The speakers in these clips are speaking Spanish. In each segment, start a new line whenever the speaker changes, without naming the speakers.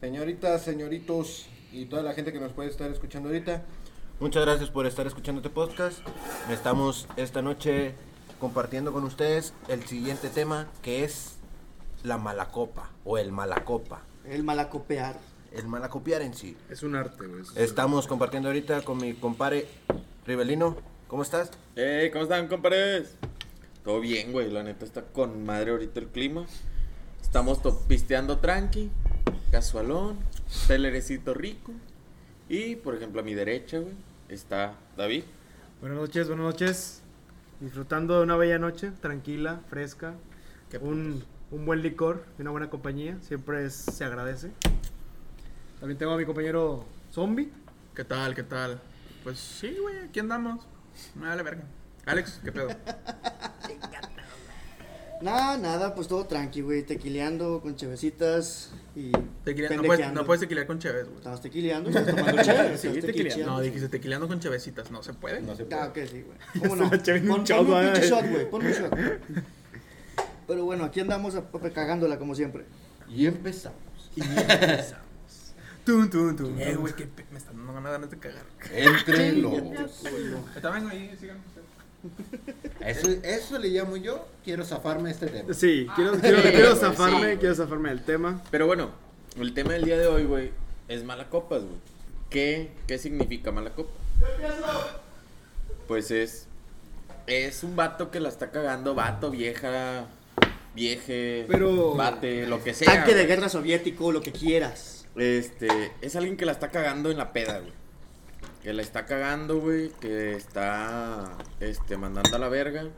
Señoritas, señoritos y toda la gente que nos puede estar escuchando ahorita, muchas gracias por estar escuchando este podcast. Estamos esta noche compartiendo con ustedes el siguiente tema que es la malacopa o el malacopa.
El malacopear.
El malacopiar en sí.
Es un arte, güey.
Estamos compartiendo ahorita con mi compadre Rivelino. ¿Cómo estás?
Hey, ¿cómo están, compadres? Todo bien, güey. La neta está con madre ahorita el clima. Estamos pisteando tranqui, casualón, telerecito rico. Y, por ejemplo, a mi derecha, güey, está David.
Buenas noches, buenas noches. Disfrutando de una bella noche, tranquila, fresca. Un, un buen licor y una buena compañía. Siempre es- se agradece. También tengo a mi compañero Zombie.
¿Qué tal? ¿Qué tal? Pues sí, güey, aquí andamos. Me vale verga. Alex, ¿qué pedo?
Nada, nada, pues todo tranqui, güey. Tequileando con chevecitas y.
Tequila- no, puedes, no puedes tequilear con cheves, güey.
Estabas tequileando, estabas tomando cheve.
Sí, tequileando.
No, dijiste tequileando con chevecitas. No se puede.
No se
Ah, ok, sí, güey. ¿Cómo no? Pon, un
güey.
pinche shot, güey. Ponme un shot. Pero bueno, aquí andamos a- a- cagándola como siempre.
Y empezamos.
Tum, tum, tum,
Eh, güey, que pe- me están dando ganas de cagar.
Entre lobos.
Está vengo ahí, sigan.
Eso, eso le llamo yo, quiero zafarme este tema.
Sí, quiero, quiero, quiero
güey,
zafarme,
sí.
quiero zafarme del tema.
Pero bueno, el tema del día de hoy, güey, es malacopas, güey. ¿Qué, ¿Qué significa malacopa? Pues es. Es un vato que la está cagando, vato, vieja, vieje,
Pero-
bate, lo que sea.
Tanque de
güey.
guerra soviético, lo que quieras.
Este, es alguien que la está cagando en la peda, güey. Que la está cagando, güey, que está, este, mandando a la verga.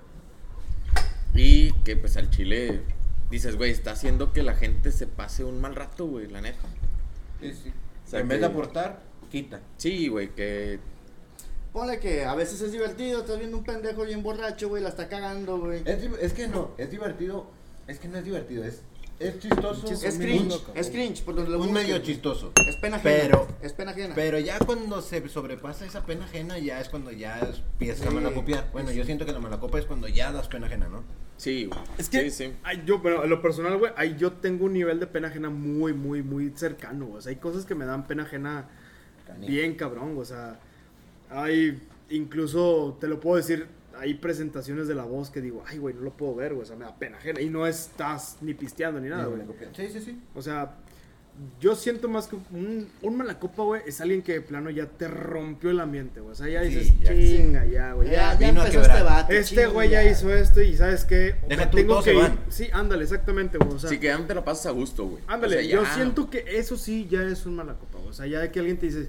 Y que, pues, al chile, dices, güey, está haciendo que la gente se pase un mal rato, güey, la neta.
Sí, sí.
O sea,
en vez de aportar, quita.
Sí, güey, que...
Ponle que a veces es divertido, estás viendo un pendejo bien borracho, güey, la está cagando, güey.
Es, es que no, es divertido. Es que no es divertido, es, es chistoso.
Es cringe, es cringe, por donde lo
Un medio chistoso.
Es pena ajena.
Pero-
es pena ajena.
Pero ya cuando se sobrepasa esa pena ajena, ya es cuando ya empiezas a
Sí.
malacopiar. Bueno, yo siento que la malacopa es cuando ya das pena ajena, ¿no?
Sí, güey.
Es que,
Sí, sí.
ay, yo, pero en lo personal, güey, ay, yo tengo un nivel de pena ajena muy, muy, muy cercano, güey. O sea, hay cosas que me dan pena ajena bien cabrón, o sea, hay, incluso, te lo puedo decir, hay presentaciones de la voz que digo, ay, güey, no lo puedo ver, güey, o sea, me da pena ajena. Y no estás ni pisteando ni nada, güey.
Sí, sí, sí.
O sea, yo siento más que un, un malacopa, güey, es alguien que de plano ya te rompió el ambiente, güey. O sea, ya
Sí,
dices,
ya-
chinga, ya, güey.
ya,
Ya,
ya
vino a
empezó
quebrar.
este vato.
este güey ya hizo esto y ¿sabes qué?
Deja tú,
tengo
todos
que ir.
van.
Sí, ándale, exactamente, güey. O sea,
sí, que ya no te lo pasas a gusto, güey.
ándale,
O sea,
yo siento que eso sí ya es un malacopa, güey. O sea, ya de que alguien te dice,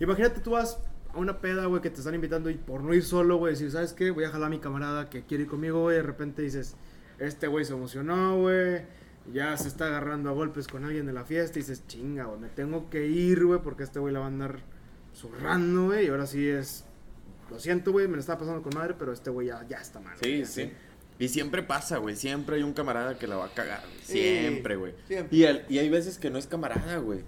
imagínate tú vas a una peda, güey, que te están invitando y por no ir solo, güey, decir, ¿sabes qué? Voy a jalar a mi camarada que quiere ir conmigo, güey. De repente dices, este güey se emocionó, güey. Ya se está agarrando a golpes con alguien de la fiesta y dices, chinga, güey, me tengo que ir, güey, porque este güey la va a andar zurrando, güey. Y ahora sí es, lo siento, güey, me lo estaba pasando con madre, pero este güey ya, ya está mal.
Sí, sí. Y siempre pasa, güey. Siempre hay un camarada que la va a cagar, güey. Siempre, güey.
siempre.
Y, y hay veces que no es camarada, güey.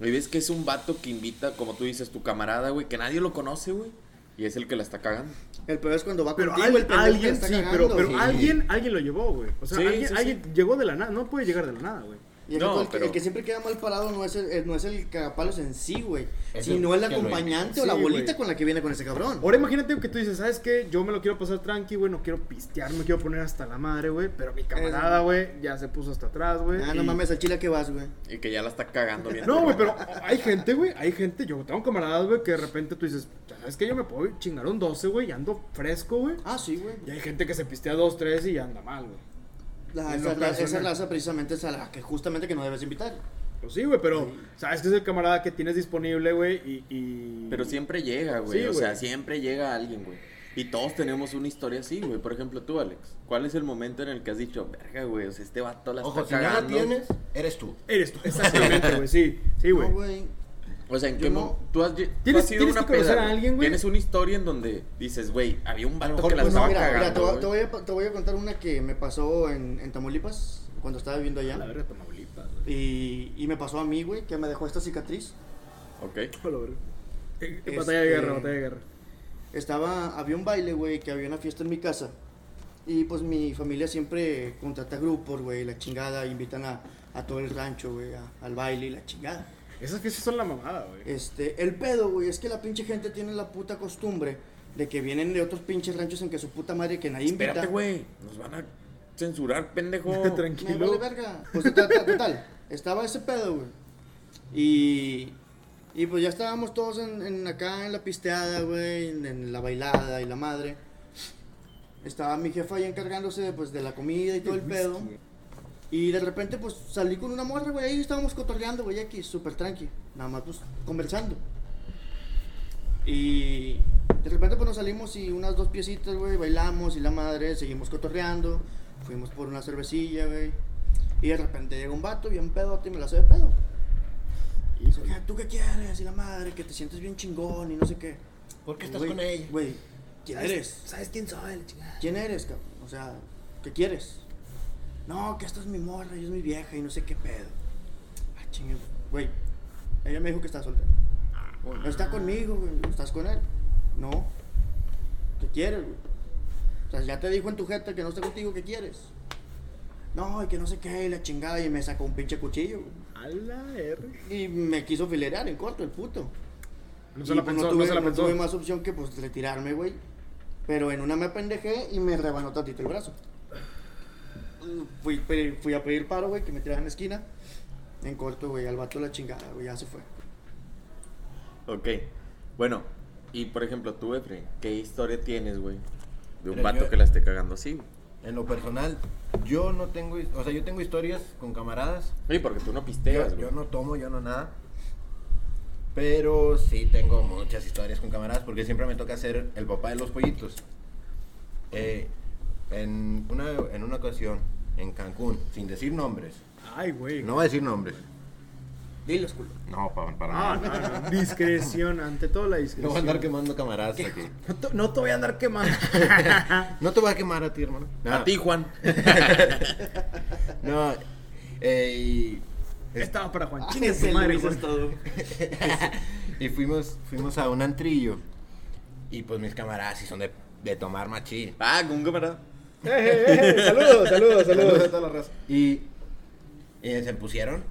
Hay veces que es un vato que invita, como tú dices, tu camarada, güey, que nadie lo conoce, güey. Y es el que la está cagando.
El peor es cuando va
Pero
contigo,
al-
el pendejo que
alguien,
está
sí,
cagando.
pero, pero
Sí.
alguien, alguien lo llevó, güey. O sea,
Sí,
alguien,
sí,
alguien llegó de la nada, no puede llegar de la nada, güey.
Y el,
No,
otro, el, que-
pero-
el que siempre queda mal parado no es el, el- no es el cagapalos en sí, güey. Sino
el
acompañante o la
Sí,
bolita con la que viene con ese cabrón.
Ahora imagínate que tú dices, ¿sabes qué? Yo me lo quiero pasar tranqui, güey, no quiero pistear, me quiero poner hasta la madre, güey. Pero mi camarada, güey, ya se puso hasta atrás, güey.
Ah, no mames, al chile que vas, güey.
Y que ya la está cagando bien.
No, güey, pero hay gente, güey, hay gente, yo tengo camaradas, güey, que de repente tú dices, ¿sabes qué? Yo me puedo chingar un 12, güey, y ando fresco, güey.
Ah, sí, güey.
Y hay gente que se pistea 2, 3 y anda mal, güey.
La- esa, la- esa raza precisamente es a la que justamente que no debes invitar.
Pues sí, güey, pero sabes que es el camarada que tienes disponible, güey, y, y...
Pero siempre llega, güey.
Sí,
o
güey.
sea, siempre llega alguien, güey. Y todos tenemos una historia así, güey. Por ejemplo, tú, Alex. ¿Cuál es el momento en el que has dicho, verga, güey? O sea, este vato la
Ojo, si
está
no la
cagando?
tienes, eres tú.
Eres tú, exactamente, güey, sí, sí, güey.
No, güey.
O sea, ¿en
Yo
qué
no.
mo- tú has, lle- tú
Tienes-
has una
que conocer
peda,
a
güey?
alguien, güey.
Tienes una historia en donde dices, güey, había un vato que la
pues,
No,
estaba
mira, mira,
cagando,
te, voy-
güey.
te voy a, te voy a contar una que me pasó en, en Tamaulipas, cuando estaba viviendo
A la
allá.
verga, Tamaulipas, güey.
Y, y me pasó a mí, güey, que me dejó esta cicatriz.
Ok.
A la verga.
Este-
Batalla de guerra, batalla de guerra.
Estaba, había un baile, güey, que había una fiesta en mi casa. Y pues mi familia siempre contrata grupos, güey, la chingada, invitan a, a todo el rancho, güey, al baile y la chingada.
Esas fiestas son la mamada, güey.
Este, el pedo, güey, es que la pinche gente tiene la puta costumbre de que vienen de otros pinches ranchos en que su puta madre que nadie invita.
Espérate, güey. Nos van a censurar, pendejo.
Tranquilo.
vale verga. Pues total, total, estaba ese pedo, güey. Y, y pues ya estábamos todos en, en acá en la pisteada, güey, en, en la bailada y la madre. Estaba mi jefa ahí encargándose pues de la comida y todo el pedo. Y de repente pues salí con una morra, güey, ahí estábamos cotorreando, güey, aquí, súper tranqui. Nada más pues conversando. Y de repente pues nos salimos y unas dos piecitas, güey, bailamos y la madre, seguimos cotorreando. Fuimos por una cervecilla, güey. Y de repente llega un vato bien pedote y me la hace de pedo. Y dice, "¿Qué- ¿tú qué quieres? Y la madre, que te sientes bien chingón y no sé qué.
¿Por qué estás con ella?
Güey, ¿quién eres?
¿Sabes quién soy?
¿Quién eres, cabrón? O sea, ¿qué quieres? No, que esta es mi morra y es mi vieja y no sé qué pedo. Ah, chingue, güey. Ella me dijo que está soltera. No está conmigo, güey. ¿Estás con él? No. ¿Qué quieres, güey? O sea, ya te dijo en tu jeta que no está contigo, ¿qué quieres? No, y que no sé qué, y la chingada, y me sacó un pinche cuchillo, güey.
A la R.
Y me quiso filerear en corto, el puto.
No
Y,
se la
pues,
pensó,
tuve,
no se la
no
pensó.
tuve más opción que pues retirarme, güey. Pero en una me pendejé y me rebanó tantito el brazo. Fui, fui a pedir paro, güey, que me tiraran en la esquina. En corto, güey, al vato la chingada, güey, ya se fue.
Ok. Bueno, y por ejemplo, tú, Efre, ¿qué historia tienes, güey? De un
Mira,
vato
yo-
que la esté cagando así, güey.
En lo personal, yo no tengo, o sea, yo tengo historias con camaradas.
Sí, porque tú no pisteas,
Yo,
güey.
yo no tomo, yo no nada. Pero sí tengo muchas historias con camaradas porque siempre me toca ser el papá de los pollitos. Eh, en, una, en una ocasión, en Cancún, sin decir nombres,
Ay, güey.
no voy a decir nombres.
Diles, culo.
No, para, para
Ah,
nada.
no, no. Discreción, ante todo la
No
discreción.
voy a andar quemando camaradas aquí.
No te, no te voy a andar quemando.
No te voy a quemar a ti, hermano.
A ti, Juan.
No. eh,
Estaba para Juan. Chingue
ese
su madre,
Luis es todo.
y fuimos, fuimos a un antrillo. Y pues mis camaradas sí son de, de tomar machín.
Ah, con un camarada.
Eh, eh, eh, Saludos, saludos,
Saludos a
saludos.
toda la raza. Y, y se pusieron,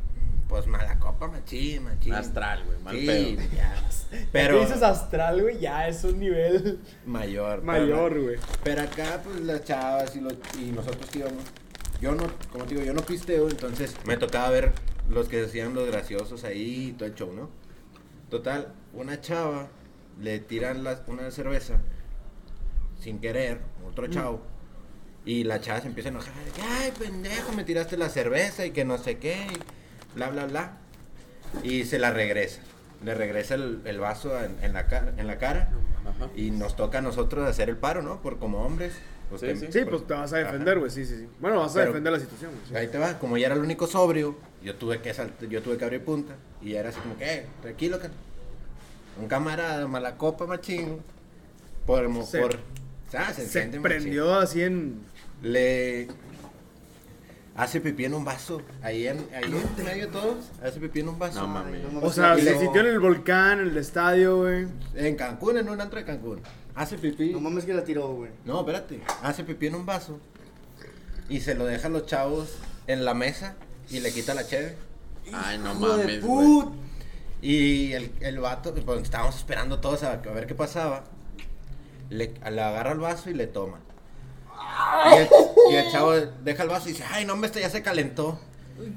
pues mala copa, machín, machín.
Astral, güey, mal
Sí,
pedo.
ya.
Pero
Pero
dices astral, güey, ya es un nivel
mayor. pero
mayor, güey.
Pero acá, pues las chavas y, los, y nosotros que íbamos. Yo no, como te digo, yo no pisteo, entonces me tocaba ver los que hacían los graciosos ahí y todo el show, ¿no? Total, una chava le tiran una cerveza sin querer, otro chavo. Y la chava se empieza a enojar. Ay, pendejo, me tiraste la cerveza y que no sé qué, y bla, bla, bla. Y se la regresa. Le regresa el, el vaso en, en la cara, en la cara.
Ajá.
Y nos toca a nosotros hacer el paro, ¿no? Por como hombres. pues,
Sí,
te-
sí.
Sí, pues te vas a defender, güey, sí, sí, sí. Bueno, vas a
Pero-
defender la situación, güey. sí.
Ahí te va, como ya era el único sobrio, yo tuve que salt- yo tuve que abrir punta. Y ya era así como que, eh, tranquilo, que un camarada, mala copa, machín. Por,
Se-
por, ah, se,
prendió así en.
Le hace pipí en un vaso. Ahí en, ahí en medio de todos, hace pipí en un vaso.
No mames.
no
O sea, se
le-
sintió en el volcán, en el estadio, güey.
En Cancún, en un antro de Cancún. Hace pipí.
No mames que la tiró, güey.
No, espérate. Hace pipí en un vaso. Y se lo deja a los chavos en la mesa y le quita la cheve.
Ay, no mames, güey.
Y el, el vato, pues estábamos esperando todos a, a ver qué pasaba. Le, le agarra el vaso y le toma. Y el, y el chavo deja el vaso y dice, ay, no, hombre, este ya se calentó.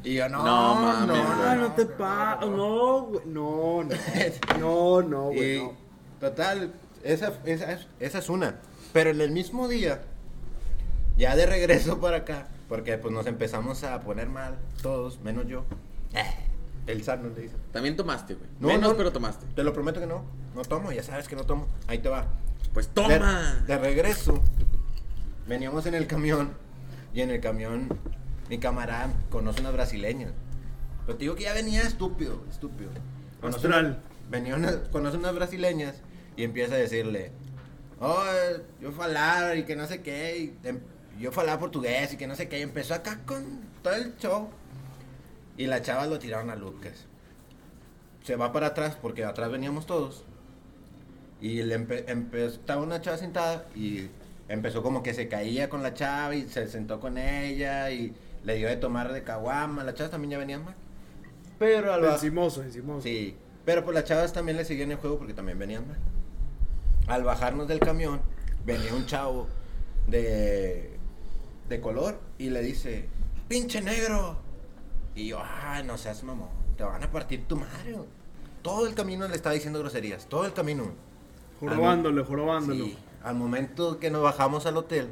Y yo, no,
No
no,
mames,
no,
Ah, no te pa. No, güey. No, no. No, no, güey. No.
total, esa, esa, es- esa es una. Pero en el mismo día, ya de regreso para acá, porque pues nos empezamos a poner mal, todos, menos yo. Eh, el sano le dice.
También tomaste, güey.
No,
Menos,
no.
pero tomaste.
Te lo prometo que no. No tomo, ya sabes que no tomo. Ahí te va.
Pues
De,
toma.
de regreso, veníamos en el camión y en el camión mi camarada conoce unas brasileñas. Pero te digo que ya venía estúpido, estúpido.
Astral.
una- venía una, conoce unas brasileñas y empieza a decirle, oh, yo falar y que no sé qué, y em- yo falar portugués y que no sé qué, y empezó acá con todo el show. Y las chavas lo tiraron a Lucas. Se va para atrás porque atrás veníamos todos. Y le empe- estaba una chava sentada y empezó como que se caía con la chava y se sentó con ella y le dio de tomar de caguama, las chavas también ya venían mal. Pero al.
Encimoso, encimoso.
Sí, pero pues las chavas también le seguían el juego porque también venían mal. Al bajarnos del camión, venía un chavo de, de color y le dice, pinche negro. Y yo, ay, no seas mamón, te van a partir tu madre. güey". Todo el camino le estaba diciendo groserías, todo el camino.
Jorobándole, jorobándolo.
Sí, al momento que nos bajamos al hotel,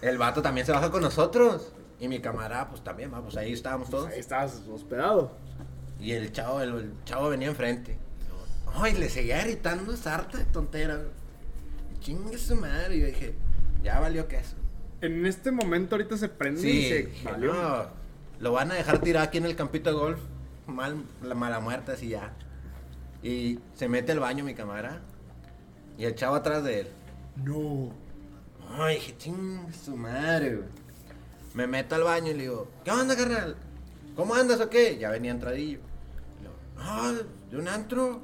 el vato también se baja con nosotros. Y mi camarada, pues también, va, pues ahí estábamos todos.
Ahí estabas hospedado.
Y el chavo, el, el chavo venía enfrente. Ay, le seguía gritando sarta de tontera. Chingue su madre. Y yo dije, ya valió queso.
En este momento ahorita se prende y
Sí,
se
dije,
valió.
no, lo van a dejar tirado aquí en el campito de golf. Mal, la mala muerte, así ya. Y se mete al baño mi camarada. Y el chavo atrás de él.
No.
Ay, dije, chingue su madre, güey. Me meto al baño y le digo, ¿qué onda, carnal? ¿Cómo andas o qué? Ya venía entradillo. Ah, de un antro.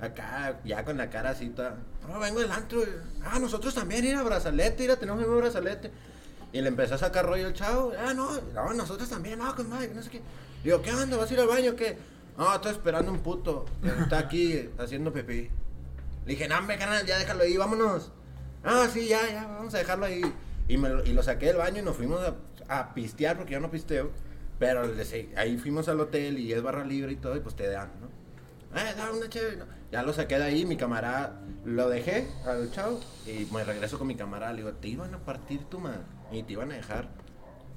Acá, ya con la cara así toda. No, vengo del antro. Ah, nosotros también, ir a brazalete, mira, tenemos el mismo brazalete. Y le empezó a sacar rollo el chavo. Ah, no, no, nosotros también, no, con madre, que no sé qué. Digo, ¿qué onda? ¿Vas a ir al baño o qué? No, estoy esperando un puto. Está aquí haciendo pipí. Le dije, no, hombre, carnal, ya déjalo ahí, vámonos. Ah, sí, ya, ya, vamos a dejarlo ahí. Y, me lo, y lo saqué del baño y nos fuimos a, a pistear, porque yo no pisteo. Pero le se- ahí fuimos al hotel y es barra libre y todo, y pues te dan, ¿no? Eh, da una chévere. ¿no? Ya lo saqué de ahí, mi camarada lo dejé al chavo y me regreso con mi camarada. Le digo, te iban a partir tu madre y te iban a dejar.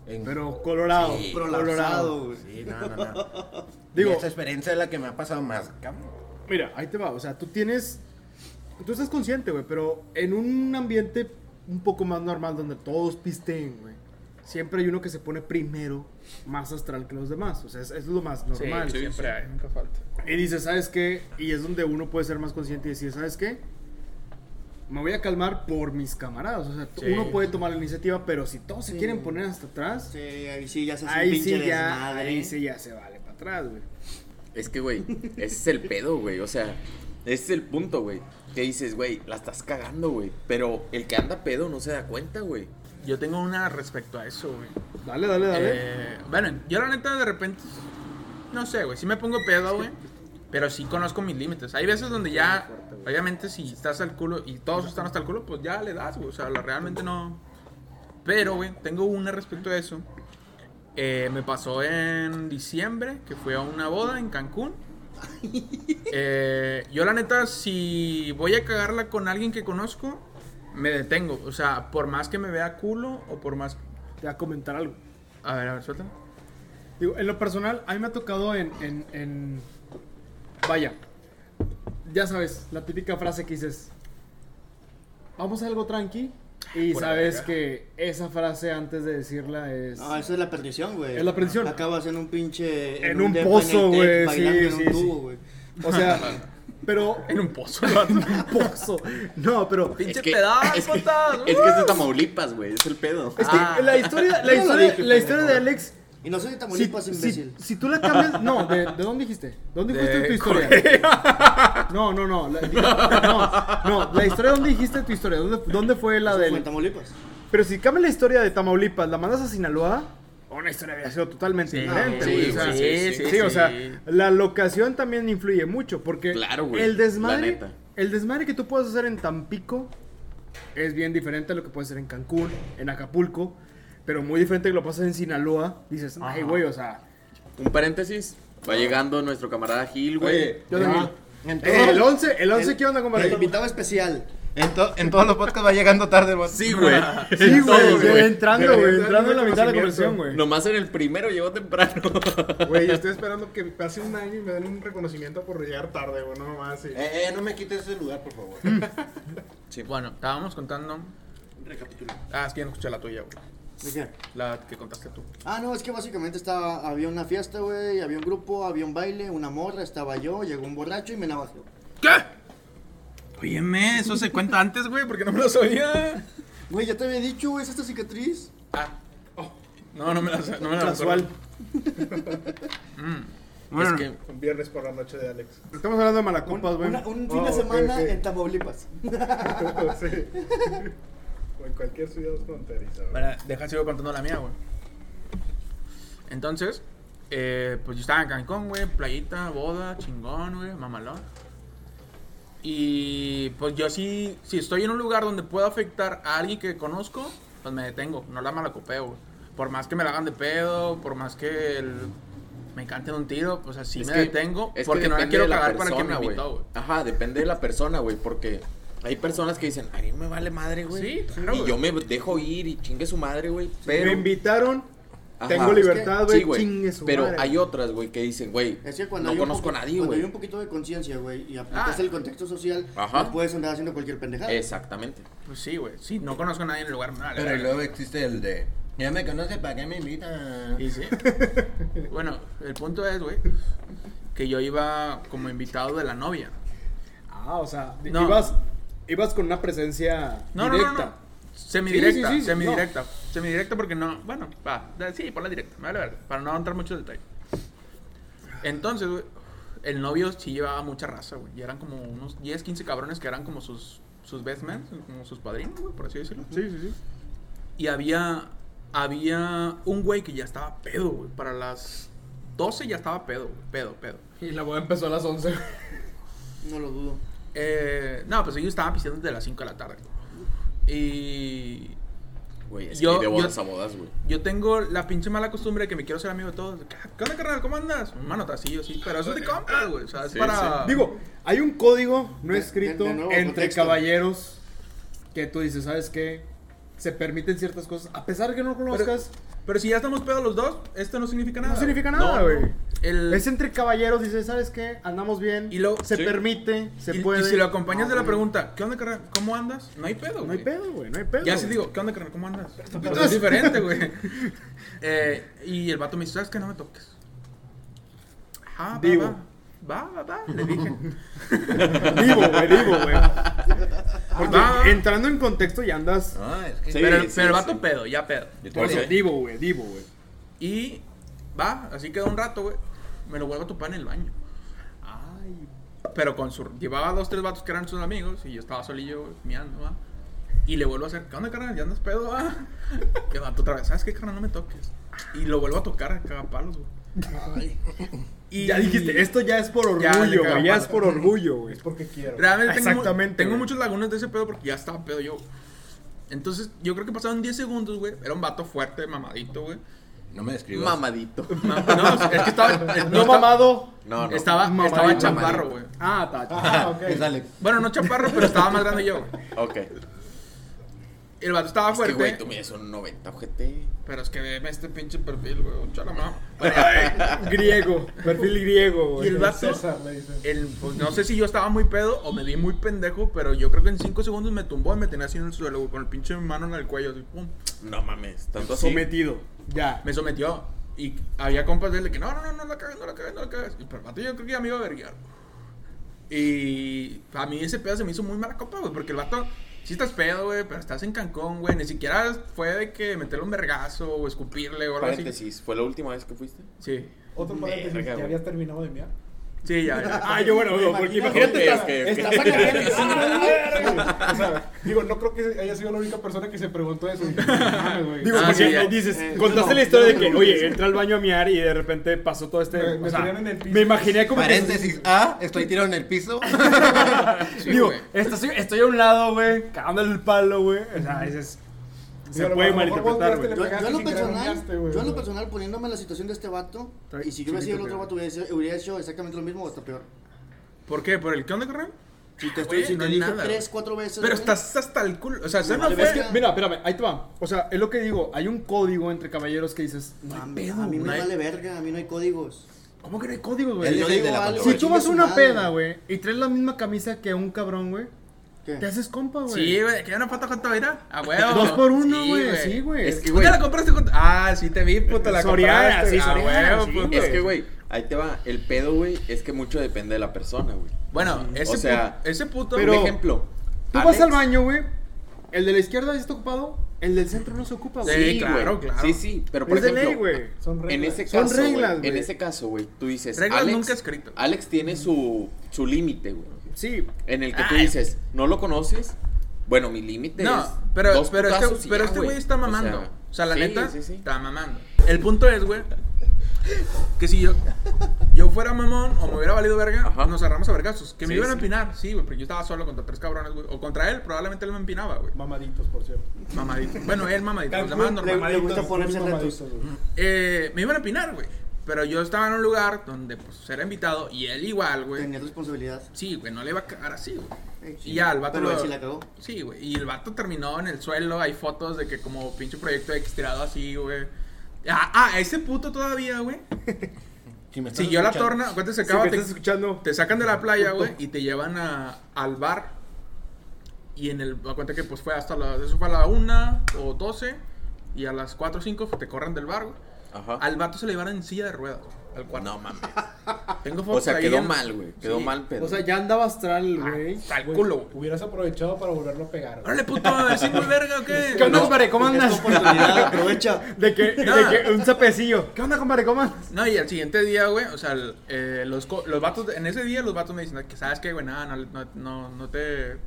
en-
Pero colorado,
Sí,
colorado.
Sí, no, no, no.
Digo-
Digo, esa experiencia es la que me ha pasado más, cabrón.
Mira, ahí te va. O sea, tú tienes. Tú estás consciente, güey, pero en un ambiente un poco más normal donde todos pisteen, güey. Siempre hay uno que se pone primero, más astral que los demás. O sea, es, es lo más normal.
Sí, siempre hay, nunca falta.
Y dices, ¿sabes qué? Y es donde uno puede ser más consciente y decir, ¿sabes qué? Me voy a calmar por mis camaradas. O sea,
Sí.
uno puede tomar la iniciativa, pero si todos se quieren poner hasta atrás,
Sí, ahí sí ya se hace un
ahí
pinche
sí, ya,
desmadre.
ahí sí ya se vale para atrás, güey.
Es que, güey, ese es el pedo, güey. O sea, ese es el punto, güey. Que dices, güey, la estás cagando, güey. Pero el que anda pedo no se da cuenta, güey.
Yo tengo una respecto a eso, güey.
Dale, dale, dale.
Eh, bueno, yo la neta de repente, no sé, güey, sí me pongo pedo, güey. Pero sí conozco mis límites. Hay veces donde ya, obviamente, si estás al culo y todos están hasta el culo, pues ya le das, güey. O sea, la- realmente no. Pero, güey, tengo una respecto a eso. Eh, me pasó en diciembre, que fui a una boda en Cancún. Eh, yo, la neta, si voy a cagarla con alguien que conozco, me detengo. O sea, por más que me vea culo o por más.
Te voy a comentar algo.
A ver, a ver, suelta.
Digo, en lo personal, a mí me ha tocado en, en, en- Vaya, ya sabes, la típica frase que dices, vamos a algo tranqui, y
Pura
sabes
verga.
que esa frase antes de decirla es...
No, eso es la perdición, güey.
Es la perdición.
Acabas en un pinche.
En un pozo, güey,
Bailando
sí,
en
sí,
un
sí.
tubo, güey.
O sea, pero...
En un pozo.
un pozo. No, pero...
Pinche
Es que-
pedal,
es que-
putas.
Es que es de Tamaulipas, güey. Es el pedo.
Es que
Ah.
la historia, la historia,
dije,
la historia de. Alex...
Y no soy de
Si,
Tamaulipas,
si,
imbécil.
si tú la cambias... No, ¿de, de dónde dijiste? ¿Dónde
De
fuiste tu historia? No, no, no. La, no, no, la historia, ¿dónde dijiste tu historia? ¿Dónde, dónde fue la
Eso fue
del...?
en Tamaulipas.
Pero si cambia la historia de Tamaulipas, la mandas a Sinaloa, una historia había sido totalmente
Sí,
diferente,
sí,
güey. o sea,
güey, sí, sí,
sí, o sea,
sí.
la locación también influye mucho, porque
Claro, güey,
el desmadre, el desmadre que tú puedes hacer en Tampico es bien diferente a lo que puedes hacer en Cancún, en Acapulco, pero muy diferente que lo pasas en Sinaloa. Dices, ay, güey, o sea,
Un paréntesis. Va llegando nuestro camarada Gil, güey.
Oye,
yo
en-
también. Eh, el
todo-
11, el 11, ¿qué onda,
El
compadre?
invitado especial.
en to- en todos los podcasts va llegando tarde el.
Sí, güey.
Sí, güey, entrando, güey, entrando en la mitad de la conversación, güey.
Nomás en el primero llegó temprano.
Güey, estoy esperando que pase un año y me den un reconocimiento por llegar tarde, güey, no más. Sí.
Eh, eh, no me quites ese lugar, por favor.
Bueno, estábamos contando. Ah, es que ya no escuché la tuya, güey.
¿De qué?
La que contaste tú.
Ah, no, es que básicamente estaba, había una fiesta, güey, había un grupo, había un baile, una morra, estaba yo, llegó un borracho y me navajeó.
¿Qué? Óyeme, eso se cuenta antes, güey, porque no me lo sabía.
Güey, ya te había dicho, güey, es esta cicatriz.
Ah. No, no me la no me la
Casual.
Bueno,
es que
Un viernes por la noche de Alex.
Estamos hablando de malacopas, güey.
una- un fin
Oh,
de
ok,
semana en Tamaulipas.
sí. En cualquier ciudad fronteriza. güey.
Bueno, deja sigo contando la mía, güey. Entonces, eh, pues yo estaba en Cancún, güey, playita, boda, chingón, güey, mamalón. Y pues yo sí, si estoy en un lugar donde puedo afectar a alguien que conozco, pues me detengo, no la malacopeo, güey. Por más que me la hagan de pedo, por más que el- me canten un tiro, pues así
Es
me
que-
detengo,
es que
porque no la quiero cagar para quien me
persona,
invitó, güey.
Ajá, depende de la persona, güey, porque hay personas que dicen, a mí me vale madre, güey.
Sí, claro,
Y
güey.
yo me dejo ir y chingue su madre, güey.
Me
Pero,
invitaron,
Ajá.
tengo
Es
libertad,
sí,
güey,
güey.
chingue su
Pero
madre.
hay otras, güey, que dicen, güey,
Es que cuando
no conozco a nadie,
Cuando
güey.
hay un poquito de conciencia, güey, y aplicas
Ah.
el contexto social,
Ajá.
no puedes andar haciendo cualquier pendejada.
Exactamente.
Pues sí, güey, sí, no conozco a nadie en el lugar, me vale,
Pero luego existe el de. Ya me conoce, ¿para qué me invita?
Y sí. bueno, el punto es, güey, que yo iba como invitado de la novia.
Ah, o sea,
No.
ibas, ibas con una presencia
No, no,
directa.
no, no. Semidirecta,
Sí, sí, sí,
semidirecta. Semidirecta porque no. Bueno, va. Sí, por la directa. Me vale verga, Para no entrar mucho en detalle. Entonces, güey. El novio sí llevaba mucha raza, güey. Y eran como unos 10, 15 cabrones que eran como sus, sus best men, como sus padrinos, güey, por así decirlo.
Sí, sí, sí.
Y había. Había un güey que ya estaba pedo, güey. Para las 12 ya estaba pedo, güey. Pedo, pedo.
Y la boda empezó a las 11.
No lo dudo.
Eh, no, pues ellos estaban pisteando desde las 5 de la tarde. Y.
Güey, es
Yo-
que de bodas
yo-
a bodas, güey.
Yo tengo la pinche mala costumbre de que me quiero ser amigo de todos. ¿Qué onda, carnal? ¿Cómo andas? Un manotacillo, sí. Pero eso es de compas, güey. O sea, es
Sí,
para.
Digo, hay un código no
De-
escrito
de- de nuevo
entre
contexto.
caballeros que tú dices, ¿sabes qué? Se permiten ciertas cosas, a pesar de que no conozcas,
Pero si ya estamos pedos los dos, esto no significa nada.
no significa
güey.
nada,
No,
güey.
El-
Es entre caballeros, dices, ¿sabes qué? Andamos bien,
Y luego-
se
Sí.
permite, se
y,
puede.
y si lo acompañas de la pregunta, ¿qué onda, carnal? ¿Cómo andas? No hay pedo,
No hay
güey.
pedo, güey, no hay pedo.
Ya si digo, ¿qué onda, carnal? ¿Cómo andas? Pero es diferente, güey. Eh, y el vato me dice, ¿sabes qué? No me toques. Ah,
Digo.
va. Va, va, va. Le dije.
Divo, güey, divo, güey. Porque
Va.
entrando en contexto ya andas.
Ah, es que.
Sí.
pero, pero el vato
sí.
pedo, ya pedo.
Yo
Por eso,
Ok.
divo, güey, divo, güey.
Y va, así quedó un rato, güey. Me lo vuelvo a topar en el baño.
Ay,
Pero con su. Llevaba dos, tres vatos que eran sus amigos y yo estaba solillo, güey, miando, va. Y le vuelvo a hacer, ¿qué onda, carnal? ¿Ya andas pedo, va? Y el vato otra vez, ¿sabes qué, carnal? No me toques. Y lo vuelvo a tocar, cagapalos, güey. Y
ya dijiste, esto ya es por
Ya,
orgullo,
cago
güey, ya es por orgullo, güey.
Es porque quiero.
Realmente tengo,
Exactamente,
tengo
güey.
muchos lagunas de ese pedo porque ya estaba pedo yo. Entonces, yo creo que pasaron 10 segundos, güey. Era un vato fuerte, mamadito, güey.
No me describas.
Mamadito.
Ma- No, es que estaba.
No
estaba-
mamado.
No, no.
Estaba,
Mamadito.
estaba chaparro, güey.
Ah, tacho.
Ah, ok.
Bueno, no chaparro, pero estaba más grande yo. güey.
Ok.
El vato estaba
Es que,
fuerte.
güey, tú mides un 90, ojete.
Pero es que veme este pinche perfil, güey. un chalamá.
griego, perfil griego,
Y
güey.
el vato.
César.
El, pues, no sé si yo estaba muy pedo o me vi muy pendejo, pero yo creo que en 5 segundos me tumbó y me tenía así en el suelo, güey, con el pinche mano en el cuello, así, pum.
No mames, tanto así.
Sometido. Ya.
Me sometió. Y había compas de él de que no, no, no, no la cagues, no la cagues, no la cagues. Y pero el vato yo creo que ya me iba a verguiar. Y a mí ese pedo se me hizo muy mala copa, güey, porque el vato, sí estás pedo, güey, pero estás en Cancún, güey. Ni siquiera fue de que meterle un vergazo o escupirle o algo así.
Paréntesis, ¿fue la última vez que fuiste?
Sí.
Otro paréntesis, ¿ya habías terminado de enviar?
Sí, ya, ya.
Ah, yo bueno, no, porque imagínate. Estás-
acá O sea, digo, no creo que haya sido la única persona que se preguntó eso.
Digo,
Ah,
porque
sí, ya.
dices,
Eh,
contaste
no,
la historia de
no,
que,
no,
oye,
no,
entra al baño a miar y de repente pasó todo este.
Me- me
o sea,
en el piso.
me imaginé como. que-
Paréntesis A, estoy tirado en el piso.
Sí,
digo, estoy, estoy a un lado, güey, cagándole el palo, güey. O sea, dices. Se puede malinterpretar, güey.
Yo, yo en lo personal, yo en lo personal poniéndome en la situación de este vato, y si yo hubiera sido el otro vato, hubiera, hecho- hubiera hecho exactamente lo mismo o hasta peor.
¿Por qué? ¿Por el qué onda, carnal?
Si te, estoy, si
no
dije
nada,
tres, cuatro veces.
Pero estás hasta el culo. O sea, no
vale
fue.
Es que, mira, espérame, ahí te va. O sea, es lo que digo, hay un código entre caballeros que dices, no
A
hay
mí,
pedo,
a mí me vale verga, a mí no hay códigos.
¿Cómo que no hay códigos, güey? Si tú vas a una peda, güey, y traes la misma camisa que un cabrón, güey,
¿Qué?
te haces compa, güey.
Sí, güey, que una foto junto, mira. A huevo.
Dos por uno, güey, sí, güey.
Es que,
¿Dónde
güey,
la compraste con.? Ah, sí te vi, puta, la
Soriana,
compraste.
sí,
Ah,
Soriana,
huevo,
sí,
es que, güey, ahí te va. El pedo, güey, es que mucho depende de la persona, güey.
Bueno, ese,
O sea,
pu- ese puto.
pero-
Un ejemplo.
Tú
Alex-
vas al baño, güey, el de la izquierda está ocupado, el del centro no se ocupa, güey.
Sí,
Sí,
claro,
güey.
claro.
Sí, sí, pero por
Es de
ejemplo,
ley, güey.
Son reglas.
en ese
Son
caso,
reglas,
güey, en ese caso, güey, tú dices,
Reglas
Alex,
nunca escrito.
Alex tiene su, su límite, güey,
Sí,
en el que tú
Ay.
dices, no lo conoces, bueno, mi límite es
No, pero,
dos
pero, este,
y
pero
ya,
este güey está mamando. O sea, la
sí,
neta,
sí, sí.
está mamando. El punto es, güey, Que si yo, yo fuera mamón o me hubiera valido verga,
Ajá.
nos agarramos a vergazos. Que me
Sí,
iban a empinar, sí, güey, pero yo estaba solo contra tres cabrones, güey. O contra él, probablemente él me empinaba, güey.
Mamaditos, por cierto.
Mamadito. Bueno, él mamadito. Los demás
le-
normal.
le gusta
mamaditos,
ponerse
mamaditos,
retos.
Eh, me iban a empinar, güey. Pero yo estaba en un lugar donde, pues, era invitado y él igual, güey.
Tenía responsabilidad.
Sí, güey, no le iba a cagar así, güey.
Eh,
Y ya, el vato
Pero
lo-
él sí la cagó.
Sí, güey. Y el vato terminó en el suelo. Hay fotos de que como pinche proyecto X tirado así, güey. Ah, ah, ese puto todavía, güey.
Si me
Siguió la torna. ¿Cuánto se
Sí,
acaba?
que
te,
estás escuchando.
te sacan de la playa, güey, y te llevan a, al bar. Y en el. Cuenta que pues fue hasta la. Eso fue a la 1 o 12. Y a las 4 o 5 te corren del bar, güey.
Ajá.
Al vato se le llevaron en silla de ruedas, al cuarto.
No mames.
Tengo
O
fotos
sea,
ahí
quedó
en-
mal, güey. Quedó
Sí.
mal, pero.
O sea, ya andaba astral, güey.
Al
Güey,
culo.
Hubieras aprovechado para volverlo a pegar. güey.
Órale, puto, a ver si muy verga o qué.
¿Qué onda,
No.
compadre? ¿Cómo andas?
oportunidad, aprovecha.
De que, de que un zapecillo. ¿Qué onda, compadre? ¿Cómo andas?
No, y al siguiente día, güey, o sea, el- eh, los, co- los vatos, en ese día los vatos me dicen que, ¿sabes qué, güey? Nada, no, no, no, no te,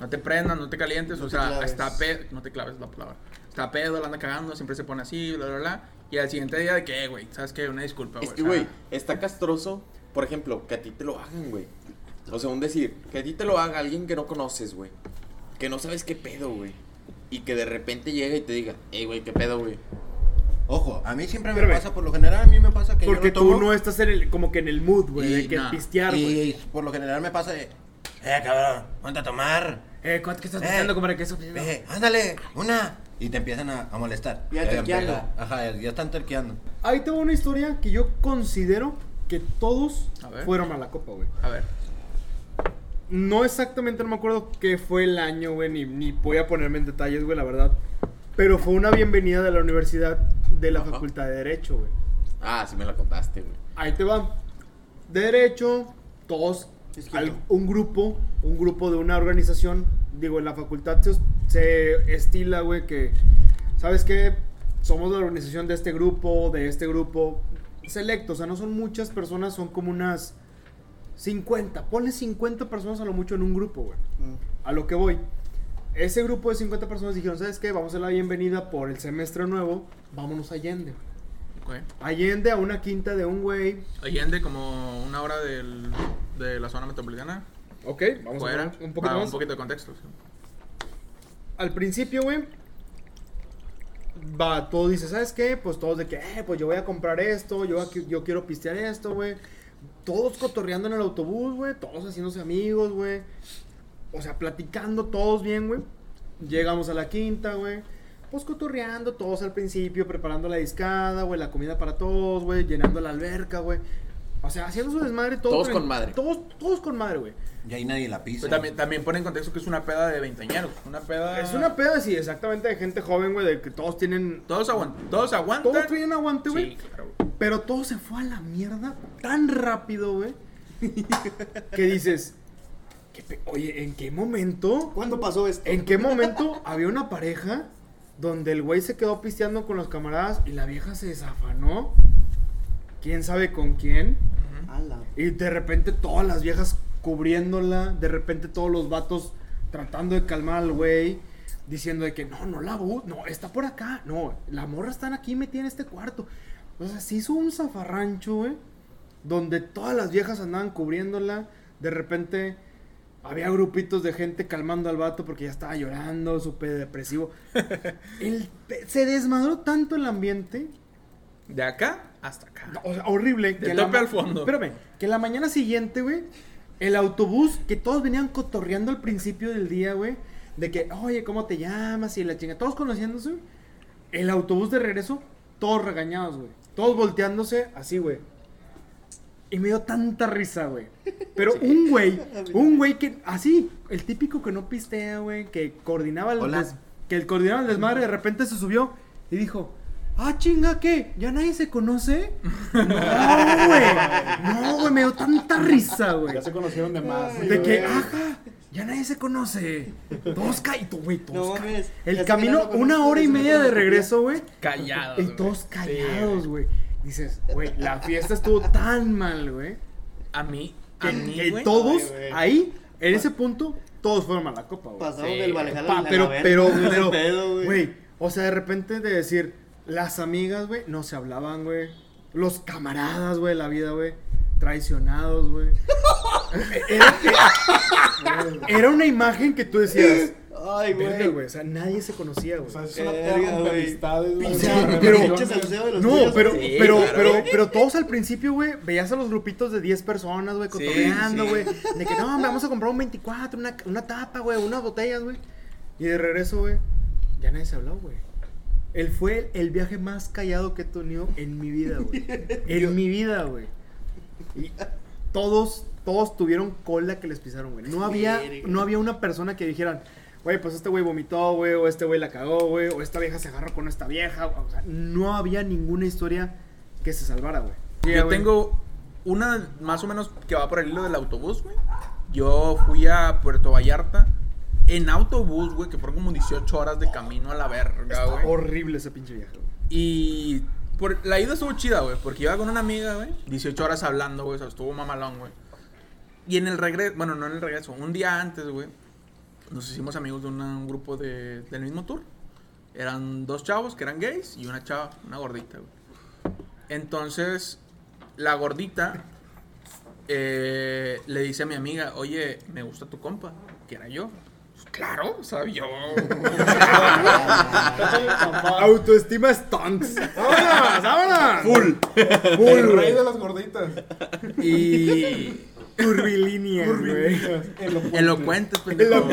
no te prendas, no te calientes,
No
o
te
sea,
claves.
está pedo, no te claves la palabra. Está pedo, la anda cagando, siempre se pone así, bla, bla, bla. Y al siguiente día de que, güey, ¿sabes qué? Una disculpa, güey.
Es que, güey, está castroso, por ejemplo, que a ti te lo hagan, güey. O sea, un decir, que a ti te lo haga alguien que no conoces, güey. Que no sabes qué pedo, güey. Y que de repente llega y te diga, hey, güey, qué pedo, güey.
Ojo, a mí siempre me
Espérame.
pasa, por lo general a mí me pasa que
Porque
yo no tomo,
tú no estás en el, como que en el mood, güey, de que
nah.
pistear, güey.
y por lo general me pasa de, eh, cabrón, ponte a tomar.
Eh, ¿cuánto que estás
Eh.
pisteando, compadre? ¿Qué eso?
Eh, ándale, una. Y te empiezan a, a molestar.
Ya terqueando.
Ajá, ya están terqueando.
Ahí te va una historia que yo considero que todos
A ver.
fueron a la copa, güey.
A ver,
No exactamente, no me acuerdo qué fue el año, güey, ni, ni voy a ponerme en detalles, güey, la verdad. Pero fue una bienvenida de la Universidad de la
Ajá.
Facultad de Derecho, güey.
Ah, sí me la contaste, güey.
Ahí te va. Derecho, todos, al- un grupo, un grupo de una organización, digo, en la facultad se, se estila, güey, que, ¿sabes qué? Somos la organización de este grupo, de este grupo selecto, o sea, no son muchas personas, son como unas 50, ponle 50 personas a lo mucho en un grupo, güey.
Mm.
A lo que voy. Ese grupo de 50 personas dijeron, ¿sabes qué? Vamos a dar la bienvenida por el semestre nuevo, vámonos a Allende, güey.
ok.
Allende a una quinta de un güey.
Allende como una hora del, de la zona metropolitana.
Ok, vamos
Fuera.
a poner un poquito más.
Un poquito de contexto. sí.
Al principio, güey, va, todo dice, ¿sabes qué? Pues todos de que, eh, pues yo voy a comprar esto, yo, aquí- yo quiero pistear esto, güey. Todos cotorreando en el autobús, güey, todos haciéndose amigos, güey. O sea, platicando todos bien, güey. Llegamos a la quinta, güey. Pues cotorreando todos al principio, preparando la discada, güey, la comida para todos, güey, llenando la alberca, güey. O sea, haciendo su desmadre todo
Todos con madre.
Todos, todos con madre, güey.
Y ahí nadie la pisa.
Pero también, también pone en contexto que es una peda de veinteañeros. Una peda.
Es una peda, sí, exactamente, de gente joven, güey, de que todos tienen...
Todos aguantan. Todos aguantan.
Todos traían aguante, güey.
Sí, claro. güey.
Pero todo se fue a la mierda tan rápido, güey. que dices, ¿qué pe- oye, ¿en qué momento?
¿Cuándo pasó esto?
¿En qué momento había una pareja donde el güey se quedó pisteando con los camaradas y la vieja se desafanó? ¿Quién sabe con quién?
Ala.
Y de repente todas las viejas cubriéndola, de repente todos los vatos tratando de calmar al güey, diciendo de que no, no la bu, no, está por acá, no, la morra está aquí metida en este cuarto. O sea, se hizo un zafarrancho, güey, donde todas las viejas andaban cubriéndola, de repente había grupitos de gente calmando al vato porque ya estaba llorando, súper depresivo. El se desmadró tanto el ambiente
De acá hasta acá.
o sea, horrible.
De
la
tope al fondo.
Espérame, que la mañana siguiente, güey, el autobús, que todos venían cotorreando al principio del día, güey, de que, oye, ¿cómo te llamas? Y la chinga, todos conociéndose, güey. El autobús de regreso, todos regañados, güey. Todos volteándose así, güey. Y me dio tanta risa, güey. Pero un güey, un güey que, así, el típico que no pistea, güey, que coordinaba el, des- que el coordinaba el desmadre, de repente se subió y dijo, ah, chinga, ¿qué? ¿Ya nadie se conoce? No, güey. No, güey, me dio tanta risa, güey.
Ya se conocieron de más.
De que, ajá, ya nadie se conoce. Todos caídos, güey, todos
No ya
El camino, una hora y media de regreso, güey.
Callados.
Y todos callados,
güey.
Dices, güey, la fiesta estuvo tan mal, güey.
A mí, a mí,
que
güey.
todos,
Ay, güey.
ahí, en ese punto, todos fueron a la copa, güey.
Pasaron
Sí.
del Valejala
Pa- pero, pero, pero,
güey.
güey, o sea, de repente de decir, las amigas, güey, no se hablaban, güey. Los camaradas, güey, la vida, güey. Traicionados, güey. Era, era una imagen que tú decías.
Ay, güey.
güey. O sea, nadie se conocía, güey.
O sea, es una
güey.
amistades, güey.
Pero-
de
No, pero.
Sí,
pero,
claro.
pero, pero todos al principio, güey, veías a los grupitos de 10 personas, güey, cotorreando,
sí.
güey. De que no, me vamos a comprar un 24, una, una tapa, güey, unas botellas, güey. Y de regreso, güey, ya nadie se habló, güey. Él fue el viaje más callado que he tenido en mi vida, güey. En mi vida, güey. Y todos, todos tuvieron cola que les pisaron, güey. No había, no había una persona que dijeran, güey, pues este güey vomitó, güey, o este güey la cagó, güey, o esta vieja se agarró con esta vieja. O sea, no había ninguna historia que se salvara, güey.
Yo tengo una más o menos que va por el hilo del autobús, güey. Yo fui a Puerto Vallarta en autobús, güey, que fueron como 18 horas de camino a la verga, güey.
horrible ese pinche viaje, güey.
Y por, la ida estuvo chida, güey, porque iba con una amiga, güey. 18 horas hablando, güey, o sea, estuvo mamalón, güey. Y en el regreso, bueno, no en el regreso, un día antes, güey, nos hicimos amigos de una- un grupo de, del mismo tour. Eran dos chavos que eran gays y una chava, una gordita, güey. Entonces, la gordita eh, le dice a mi amiga, oye, me gusta tu compa, que era yo. Claro, o sea, yo.
Autoestima stunts. ¡Vámonos! ¡Vámonos! Full.
El rey de las gorditas.
y
Curvilíneas, güey.
Elocuente.
elocuentes, pendejo.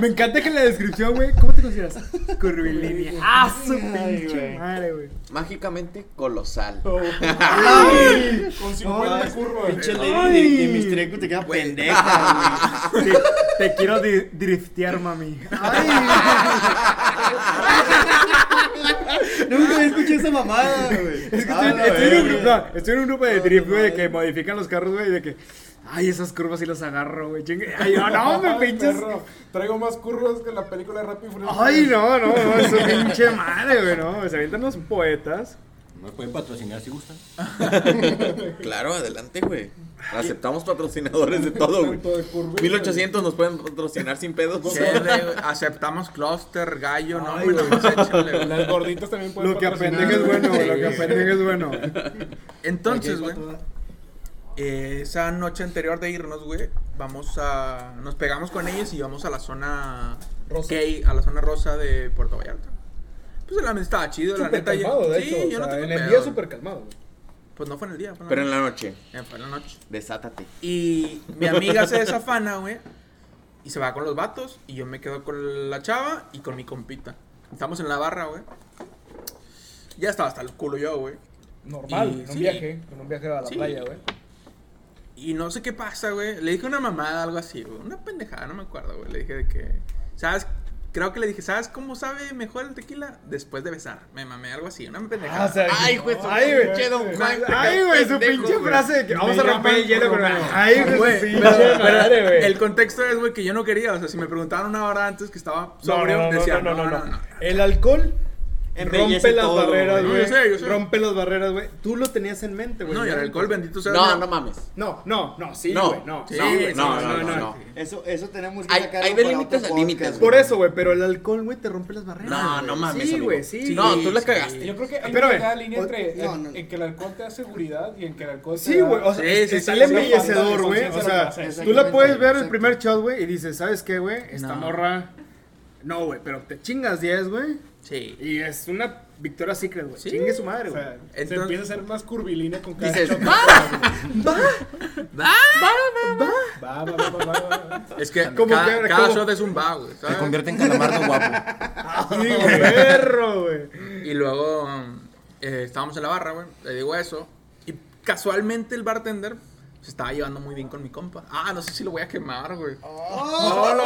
Me encanta que en la descripción, güey, ¿cómo te consideras? Curvilínea. ¡Ah, su pinche madre, güey!
Mágicamente colosal.
Oh,
¡Ay!
Con 50 curvas.
Pinche
güey.
lady de, mis trecos te queda pendeja, güey.
Te, te quiero di- driftear, mami. ¡Ay!
Nunca había escuchado esa mamada, güey.
Es que
Ah,
estoy, estoy en un grupo, no, estoy en un grupo de drift, güey, de que modifican los carros, güey, de que. Ay, esas curvas sí las agarro, güey. Ay, no, no, me pinches.
perro, Traigo más curvas que la película de Rápido y.
Ay, no, no, no, eso pinche madre, güey, no. Se avientan los poetas.
Nos pueden patrocinar si gustan.
Claro, adelante, güey. Aceptamos patrocinadores de todo, güey.
Tanto de curvas.
1800 nos pueden patrocinar sin pedos.
Aceptamos cluster, gallo, no,
güey. Las gorditas también pueden
Lo que apendeja es bueno, güey, lo que apendeja es bueno.
Entonces, güey, eh, esa noche anterior de irnos, güey, vamos a. Nos pegamos con ellos y vamos a la zona
Rosa.
gay, a la zona rosa de Puerto Vallarta. Pues la neta estaba chido, la neta. yo-
calmado, de
sí,
hecho.
yo
o
no
sea,
tengo
en el
pedo.
día súper calmado. güey.
Pues no fue en el día, fue en la
Pero en
noche.
la noche,
Eh, fue en la noche.
desátate.
Y mi amiga se desafana, güey. Y se va con los vatos. Y yo me quedo con la chava y con mi compita. Estamos en la barra, güey. Ya estaba hasta el culo yo, güey.
Normal,
Y-
en un
sí.
viaje. En un viaje a la
Sí.
playa, güey.
Y no sé qué pasa, güey. Le dije una mamada, algo así, güey. Una pendejada, no me acuerdo, güey. Le dije de que. ¿Sabes? Creo que le dije, ¿sabes cómo sabe mejor el tequila? Después de besar. Me mamé algo así, una pendejada.
Ah, o sea,
Ay, güey, su
Ay, güey.
pinche Don Juan.
Ay, güey, su pinche frase de que vamos a romper el hielo con. Ay, güey,
Güey,
su
pero-
pinche
pero
madre, güey.
el contexto es, güey, que yo no quería. O sea, si me preguntaban una hora antes que estaba
No,
sobrio,
no, no,
decía,
no, no, no,
no.
El alcohol rompe las
todo,
barreras,
güey.
güey.
Yo sé, yo sé.
Rompe las barreras, güey.
Tú lo tenías en mente, güey.
No, y el alcohol, bendito sea
No, no mames.
No, no, no, sí,
No.
güey, no.
Sí,
No, güey,
sí,
no,
sí,
no,
sí,
no,
sí.
no.
Eso, eso tenemos que
Hay-
sacarlo
hay de límites a límites,
Por eso, güey, pero el alcohol, güey, te rompe las barreras.
No, no mames.
Sí, güey, sí.
No, tú la
sí.
cagaste.
Yo creo que hay una línea entre
no,
en,
no.
que el alcohol te da seguridad y en que el alcohol te
Sí,
da-
güey, o sea,
Sí,
es-
sí,
está
sí,
el
sí,
embellecedor,
sí,
güey.
sí,
O
sí,
sea,
sí, sí,
tú la
sí,
puedes
sí,
ver el primer shot, güey, y dices, ¿sabes qué, güey? Esta
No.
morra. No, güey, pero te chingas 10, güey.
Sí.
Y es una victoria secret, güey.
Sí.
Chingue su madre,
O
güey.
sea, se
Entonces-
empieza a ser más curvilínea con cada
Dices,
shot.
"Va".
Va, va, va, va, va, va.
Es que
Como
cada,
que-
cada
como-
shot es un va, güey.
Se convierte en calamardo guapo.
Sí, güey, perro, güey.
Y luego um, eh, estábamos en la barra, güey. Le digo eso. Y casualmente el bartender se estaba llevando muy bien con mi compa. Ah, no sé si lo voy a quemar, güey. ¡Oh, la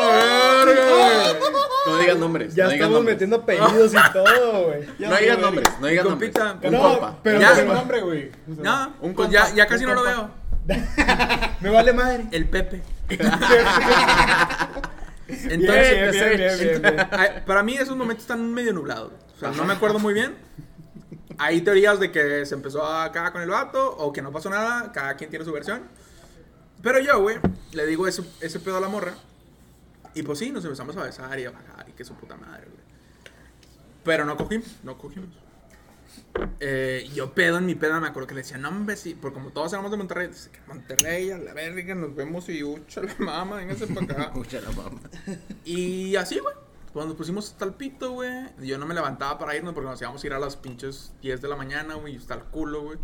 verga, güey!
No digas nombres.
Ya
no
estamos
nombres.
metiendo apellidos y todo, güey.
No digas nombres, no digas
Mi
nombres.
compita.
Un
No,
compa.
pero-
Ya.
¿Qué nombre, güey? O sea,
No,
Un
pues
compa,
ya, ya casi
un
no lo veo.
Me vale madre.
El Pepe. Entonces,
bien, bien, bien,
para mí esos momentos están medio nublados. O sea, no me acuerdo muy bien. Hay teorías de que se empezó acá con el vato o que no pasó nada. Cada quien tiene su versión. Pero yo, güey, le digo ese, ese pedo a la morra. Y pues sí, nos empezamos a besar y a bajar y que su puta madre, güey. Pero no cogimos, no cogimos. Eh, yo pedo en mi peda, me acuerdo que le decía, no, hombre, sí, porque como todos éramos de Monterrey, dice que Monterrey, a la verga, nos vemos y ucha la mama, véngase para acá.
Mucha la mamá.
y así, güey. Cuando nos pusimos hasta el pito, güey, yo no me levantaba para irnos porque nos íbamos a ir a las pinches 10 de la mañana, güey, y está el culo, güey.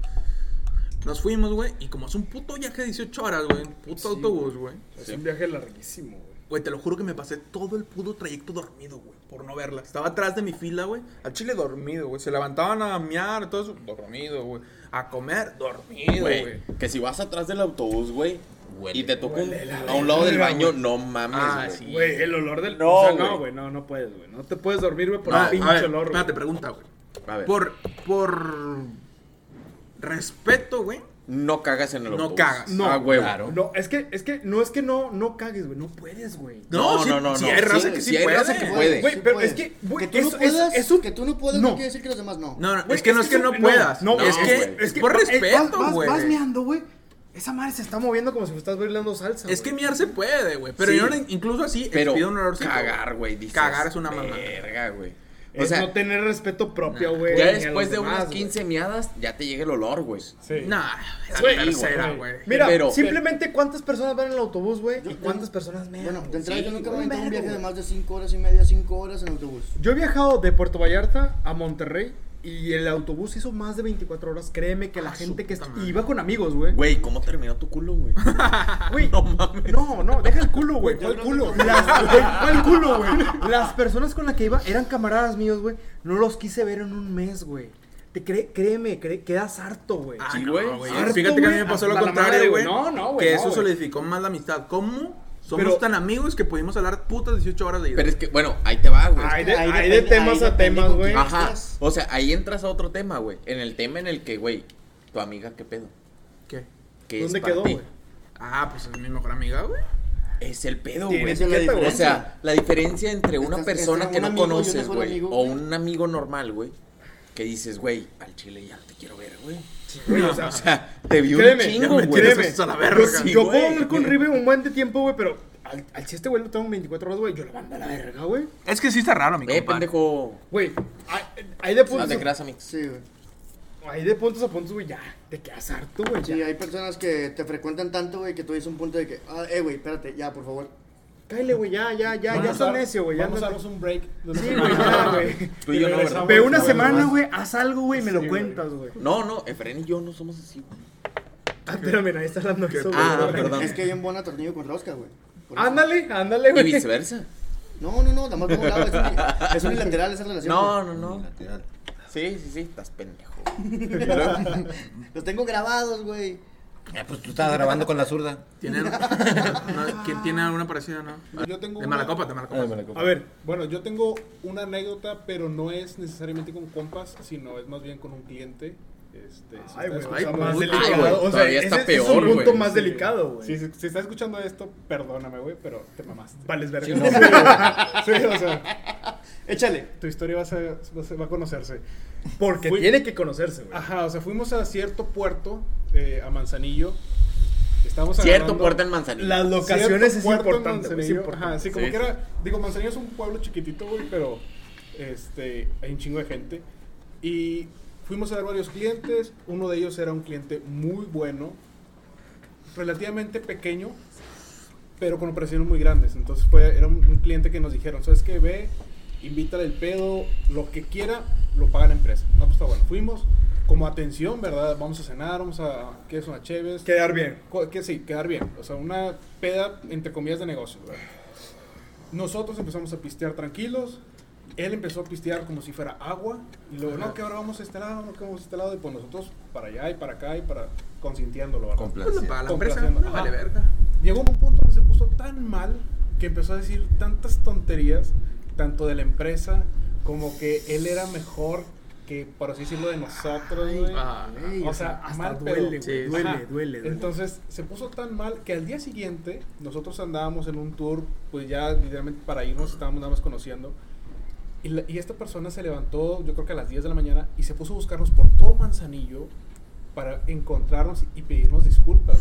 Nos fuimos, güey, y como es un puto viaje de 18 horas, güey, puto autobús, güey.
Es un viaje larguísimo, güey.
Güey, te lo juro que me pasé todo el puto trayecto dormido, güey, por no verla. Estaba atrás de mi fila, güey, al chile dormido, güey. Se levantaban a miar, todo eso, dormido, güey. A comer, dormido. Güey,
que si vas atrás del autobús, güey,
Huele.
y te
Huele la
a un lado del baño,
güey.
no mames,
Ah,
güey.
sí.
Güey, el olor del.
No,
o sea,
güey.
no, güey, no, no puedes, güey. No te puedes dormir, güey, por
No,
un pinche
ver,
olor, güey.
espérate, pregunta, güey.
A ver,
Por, por respeto, güey,
no cagas en el
No
autobús.
cagas.
No,
Ah, huevo.
claro.
No, es que, es que no es que no, no cagues, güey. No puedes, güey.
No, sí, sí hay raza que sí
hay
puede.
raza que puede.
Güey,
Sí
pero es que, güey,
que tú
eso-
no puedas,
es- es un-
que tú no puedas
no.
no quiere decir que los demás no.
No, no,
Güey,
es que no es que no puedas.
No,
es,
no,
que
güey.
es por respeto,
vas,
güey.
Vas meando, güey. Esa madre se está moviendo como si estás bailando salsa.
Es que miar se puede, güey. Pero
Sí.
yo incluso así
Pero
pido un olorcito.
cagar, güey,
Cagar es una mamada.
Verga, güey. O
Es
sea,
no tener respeto propio,
Nah.
güey.
ya después de
demás,
unas
güey.
15 miadas, ya te llega el olor, güey.
Sí.
Nah, la
Güey,
tercera,
güey.
güey.
Mira,
Pero-
simplemente cuántas personas van en el autobús, güey, y cuántas personas mean.
Bueno, de entrada
Sí,
yo nunca me aventé un viaje de más de 5 horas y media, 5 horas en autobús.
Yo he viajado de Puerto Vallarta a Monterrey y el autobús hizo más de 24 horas. Créeme que la
Ah,
gente que
madre.
iba con amigos, güey.
Güey, ¿cómo terminó tu culo, güey?
Güey,
No mames.
No, no, deja el culo, güey. ¿Cuál culo? Las, ¿Cuál culo, güey? Las personas con las que iba eran camaradas míos, güey. No los quise ver en un mes, güey. Te cree, créeme, cree- quedas harto, güey.
Ah,
Sí,
no,
güey.
Fíjate que a mí me pasó lo contrario, güey.
No, no, güey,
Que
no,
eso solidificó más la amistad. ¿Cómo? Somos
Pero-
tan amigos que pudimos hablar putas 18 horas de ida.
Pero es que, bueno, ahí te va, güey.
Hay de, hay temas a temas, güey.
Ajá. O sea, ahí entras a otro tema, güey. En el tema en el que, güey, tu amiga, ¿qué pedo?
¿Qué?
¿Qué
¿Dónde quedó, güey?
Ah, pues es mi mejor amiga, güey.
Es el pedo, güey. O sea, la diferencia entre una
Estás-
persona que
un
no
amigo
conoces, güey, o un amigo normal, güey, que dices, güey, al chile ya no te quiero ver, güey.
Güey, o sea,
O sea, te vi un chingo, güey.
créeme.
hasta la
Yo,
verga.
Sí,
yo puedo hablar con Ribe un buen de tiempo, güey, pero al, al si este güey lo tengo 24 horas, güey, yo lo mando a la verga, güey.
Es que sí está raro, mi
Eh,
compadre.
pendejo.
Güey, hay, de
No
puntos.
te creas, amigos.
Sí, güey.
hay de puntos a puntos, güey, ya. Te quedas harto, güey.
Sí,
ya.
hay personas que te frecuentan tanto, güey, que tú dices un punto de que, ah, eh, güey, espérate, ya, por favor.
Cállate, güey, ya, ya, ya,
Vamos
ya
dar-
necio, güey. ya
Vamos a
no-
darnos un break.
Sí, güey, ya, güey.
Tú y yo no, ¿verdad?
Ve una semana, güey, haz algo, güey, y me lo
Sí, güey.
cuentas, güey.
No, no, Efren y yo no somos así, güey.
Ah, espérame, ahí está hablando eso, güey.
Ah, perdón.
Es que hay un buen atornillo con rosca, güey.
Ándale, ándale,
Y
güey.
viceversa.
No, no, no, nada más por un lado, es, es unilateral esa relación.
No, no, no.
Lateral.
Sí, sí, sí, estás pendejo.
Los tengo grabados, güey.
Eh, pues tú estabas grabando con la zurda.
¿Tienen, no, ¿Quién tiene alguna parecida, no?
Yo tengo
De
una-
Malacopa, de Malacopa.
A ver,
Bueno, yo tengo una anécdota, pero no es necesariamente con compas, sino es más bien con un cliente. Este, si
ay,
está
güey,
Ay,
más delicado. o sea,
todavía
ese
está
es un
peor,
punto más
Sí.
delicado, güey.
Si, si, si está escuchando esto, perdóname, güey, pero te mamaste.
Vales verga.
Sí, no.
Sí, o sea,
Échale.
tu historia va a, ser- va a conocerse.
Porque
Fui-
tiene que conocerse, güey.
Ajá, o sea, fuimos a cierto puerto, eh, a Manzanillo. Estamos
Cierto puerto en Manzanillo.
Las locaciones
Cierto
es
en
importante, es
Manzanillo.
importante.
Ajá, sí, como
Sí,
que
sí.
era. Digo, Manzanillo es un pueblo chiquitito, güey, pero este, hay un chingo de gente. Y fuimos a ver varios clientes. Uno de ellos era un cliente muy bueno, relativamente pequeño, pero con operaciones muy grandes. Entonces fue, era un, un cliente que nos dijeron: ¿Sabes qué? Ve, invítale el pedo, lo que quiera, lo paga la empresa. No, pues está bueno. Fuimos. Como atención, ¿verdad? Vamos a cenar, vamos a. ¿Qué es una Cheves?
Quedar bien.
Que sí, quedar bien. O sea, una peda entre comillas de negocio. ¿verdad? Nosotros empezamos a pistear tranquilos. Él empezó a pistear como si fuera agua. Y luego, no, que ahora vamos a este lado, no, que vamos a este lado. Y pues nosotros para allá y para acá y para consintiéndolo. ¿verdad?
Pues, para la empresa,
Complaciendo.
no vale
Ajá.
verga.
Llegó un punto donde se puso tan mal que empezó a decir tantas tonterías, tanto de la empresa como que él era mejor que, por así decirlo, de nosotros, güey.
Ah,
Güey,
O sea,
hasta
mal
duele,
pedo.
güey.
Sí,
duele, duele, duele.
Entonces se puso tan mal que al día siguiente nosotros andábamos en un tour, pues ya literalmente para irnos estábamos nada más conociendo. Y, la- y esta persona se levantó, yo creo que a las 10 de la mañana, y se puso a buscarnos por todo Manzanillo para encontrarnos y pedirnos disculpas.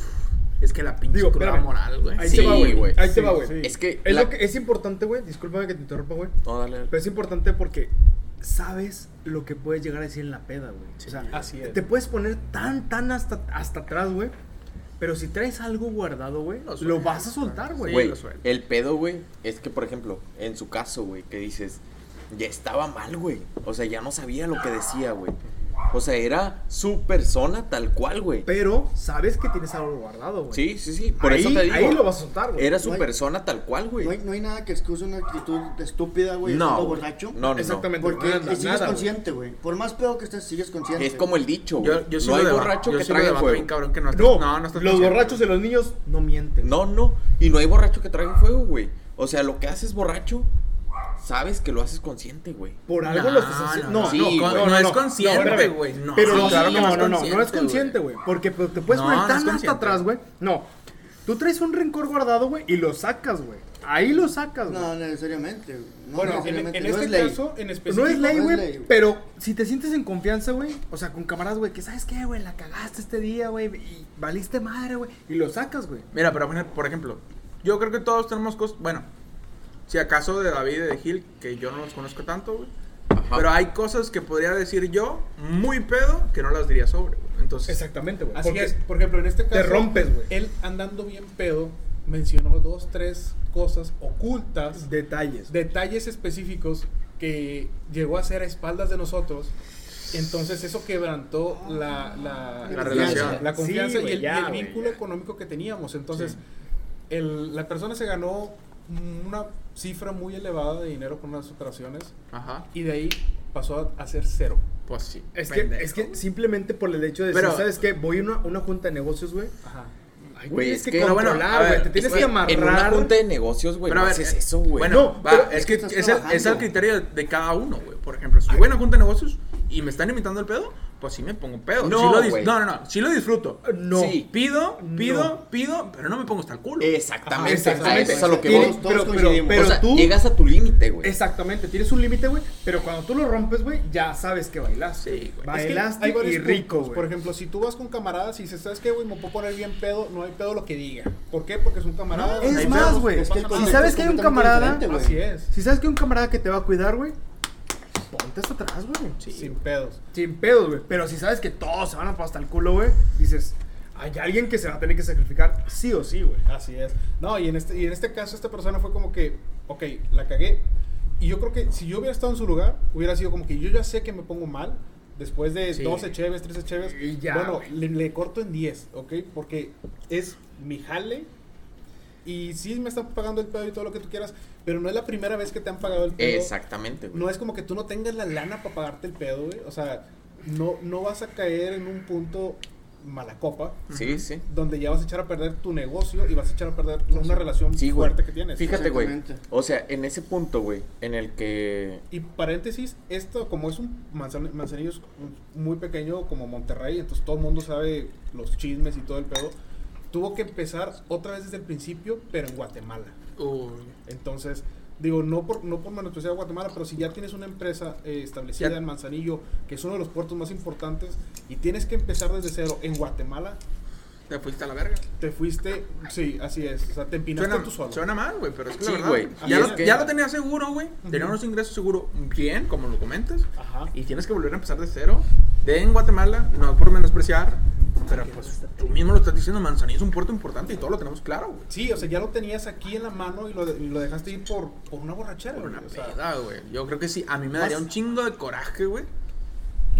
Es que la pinche
Digo,
cruda
espérame.
moral, güey.
Ahí
Sí,
te va, güey.
güey.
Ahí te
Sí,
va, güey.
sí.
Es que.
Es,
la-
lo que es importante, güey. Discúlpame que te interrumpa, güey.
No, dale.
Pero es importante porque sabes lo que puedes llegar a decir en la peda, güey. o sea,
así es.
te puedes poner tan, tan hasta, hasta atrás, güey. Pero si traes algo guardado, güey,
Lo
lo,
sueltas,
vas a soltar, güey.
Güey,
lo suelto.
el pedo, güey, es que, por ejemplo, en su caso, güey, que dices, ya estaba mal, güey. O sea, ya no sabía lo que decía, güey. O sea, era su persona tal cual, güey.
Pero sabes que tienes algo guardado, güey.
Sí, sí, sí. Por
ahí,
eso te digo.
Ahí lo vas a soltar, güey.
Era su
No hay-
persona tal cual, güey.
No hay, no hay nada que excuse una actitud estúpida, güey,
No,
borracho.
No, no.
Exactamente.
Porque
Nada,
sigues
nada,
consciente, güey. Por más peor que estés, sigues consciente.
Es como el dicho, güey.
Yo,
no hay borracho
yo
que
debato
fuego.
bien, cabrón, que no, estás-
No,
no, no estás
los
consciente.
borrachos de los niños no mienten.
No, no. Y no hay borracho que trague fuego, güey. O sea, lo que haces borracho, sabes que lo haces consciente, güey.
Por algo
No,
lo estás haciendo.
no,
No,
no,
Sí,
no, no,
no es consciente, güey, no.
Pero
Sí,
no,
claro que
no,
no es
no, no, no es
consciente,
güey. Porque pues, te puedes
No,
poner tan hasta
consciente.
atrás, güey. No. Tú traes un rencor guardado, güey, y lo sacas, güey. Ahí lo sacas, güey.
No, necesariamente. No
Bueno, en,
necesariamente.
en
no
este
es ley.
caso, en
no
específico.
es ley,
no es
güey,
ley, güey.
pero si te sientes en confianza, güey, o sea, con camaradas, güey, que sabes qué, güey, la cagaste este día, güey, y valiste madre, güey, y lo sacas, güey.
Mira, pero por ejemplo, yo creo que todos tenemos cosas. Bueno, si acaso de David y de Gil, que yo no los conozco tanto, güey.
Ajá.
Pero hay cosas que podría decir yo, muy pedo, que no las diría sobre, güey. Entonces,
Exactamente, güey.
Así
porque
es. Por ejemplo, en este caso.
te rompes, güey.
Él andando bien pedo mencionó dos, tres cosas ocultas.
Detalles.
detalles específicos que llegó a ser a espaldas de nosotros. Entonces eso quebrantó la, la,
La relación.
la confianza
Sí,
y el,
ya,
y el vínculo
ya.
económico que teníamos. Entonces el- la persona se ganó una cifra muy elevada de dinero con unas operaciones
ajá,
y de ahí pasó a, a ser cero.
pues sí.
Es que, es que simplemente por el hecho de decir,
Pero-
¿sabes qué? Voy a una, una junta de negocios, güey.
Ajá.
Ay,
Güey, es
que,
que-
Pero bueno,
controlar,
a ver,
güey. Te tienes
Es
que amarrar.
En una junta de negocios, güey,
Pero
no
a ver,
haces eso, güey.
Bueno,
No,
va,
pero
es,
es
que es el, es el criterio de cada uno, güey. Por ejemplo, si voy a una junta de negocios y me están imitando el pedo, pues sí me pongo pedo.
No,
Sí lo dis-
güey.
no, no, no, sí lo disfruto.
No.
Sí.
Pido, pido,
No.
pido, pero no me pongo hasta el culo.
Exactamente,
Exactamente.
eso es a lo que
Tiene-
voy.
Todos
pero, pero,
coincidimos.
pero
o sea,
tú.
llegas a tu límite, güey.
Exactamente, tienes un límite, güey. Pero cuando tú lo rompes, güey, ya sabes que bailaste.
Sí, güey.
Es que
Bailaste
hay varios
y rico,
puntos.
güey.
Por ejemplo, si tú vas con camaradas y dices, ¿sabes qué, güey? Me puedo poner bien pedo, no hay pedo lo que diga. ¿Por qué? Porque es un camarada.
Es
no
más, güey. Si sabes
es
que hay un camarada-.
Así es.
Si sabes que hay un camarada que te va a cuidar, güey, ponte hasta atrás, güey.
Sin pedos.
Sin pedos, güey. Pero si sabes que todos se van a pasar hasta el culo, güey, dices, hay alguien que se va a tener que sacrificar sí o sí, güey.
Así es. No, y en este, y en este caso esta persona fue como que, ok, la cagué. Y yo creo que si yo hubiera estado en su lugar, hubiera sido como que yo ya sé que me pongo mal. Después de
Sí.
12 cheves, 13 cheves,
Y ya,
bueno, le, le corto en 10, ¿ok? Porque es mi jale. Y sí me están pagando el pedo y todo lo que tú quieras, pero no es la primera vez que te han pagado el pedo.
Exactamente, güey.
No es como que tú no tengas la lana para pagarte el pedo, güey. O sea, no, no vas a caer en un punto mala copa
Sí, sí.
donde ya vas a echar a perder tu negocio y vas a echar a perder una relación
Sí, güey.
fuerte que tienes.
Fíjate, güey. O sea, en ese punto, güey, en el que.
Y paréntesis, esto como es un manzan- manzanillo es muy pequeño como Monterrey, entonces todo el mundo sabe los chismes y todo el pedo, tuvo que empezar otra vez desde el principio, pero en Guatemala.
Uy.
Entonces, digo, no por, no por menospreciar a Guatemala, pero si ya tienes una empresa eh, establecida
Ya-
en Manzanillo, que es uno de los puertos más importantes, y tienes que empezar desde cero en Guatemala,
Te fuiste a la verga.
te fuiste, sí, así es, o sea, te empinaste
Suena,
tú solo.
suena mal, güey, pero es que
Sí,
la verdad.
güey.
Ya, lo,
que-
ya lo tenía seguro, güey. Tenía
Ujú.
unos ingresos seguros bien, como lo comentas.
Ajá.
Y tienes que volver a empezar de cero. De en Guatemala, no por menospreciar, pero pues tú mismo lo estás diciendo, Manzanillo es un puerto importante y todo lo tenemos claro, güey.
Sí, o sea, ya lo tenías aquí en la mano y lo, de- y lo dejaste ir por, por una borrachera.
Por
güey,
una
o sea,
peda, güey. Yo creo que sí, a mí me daría un chingo de coraje, güey.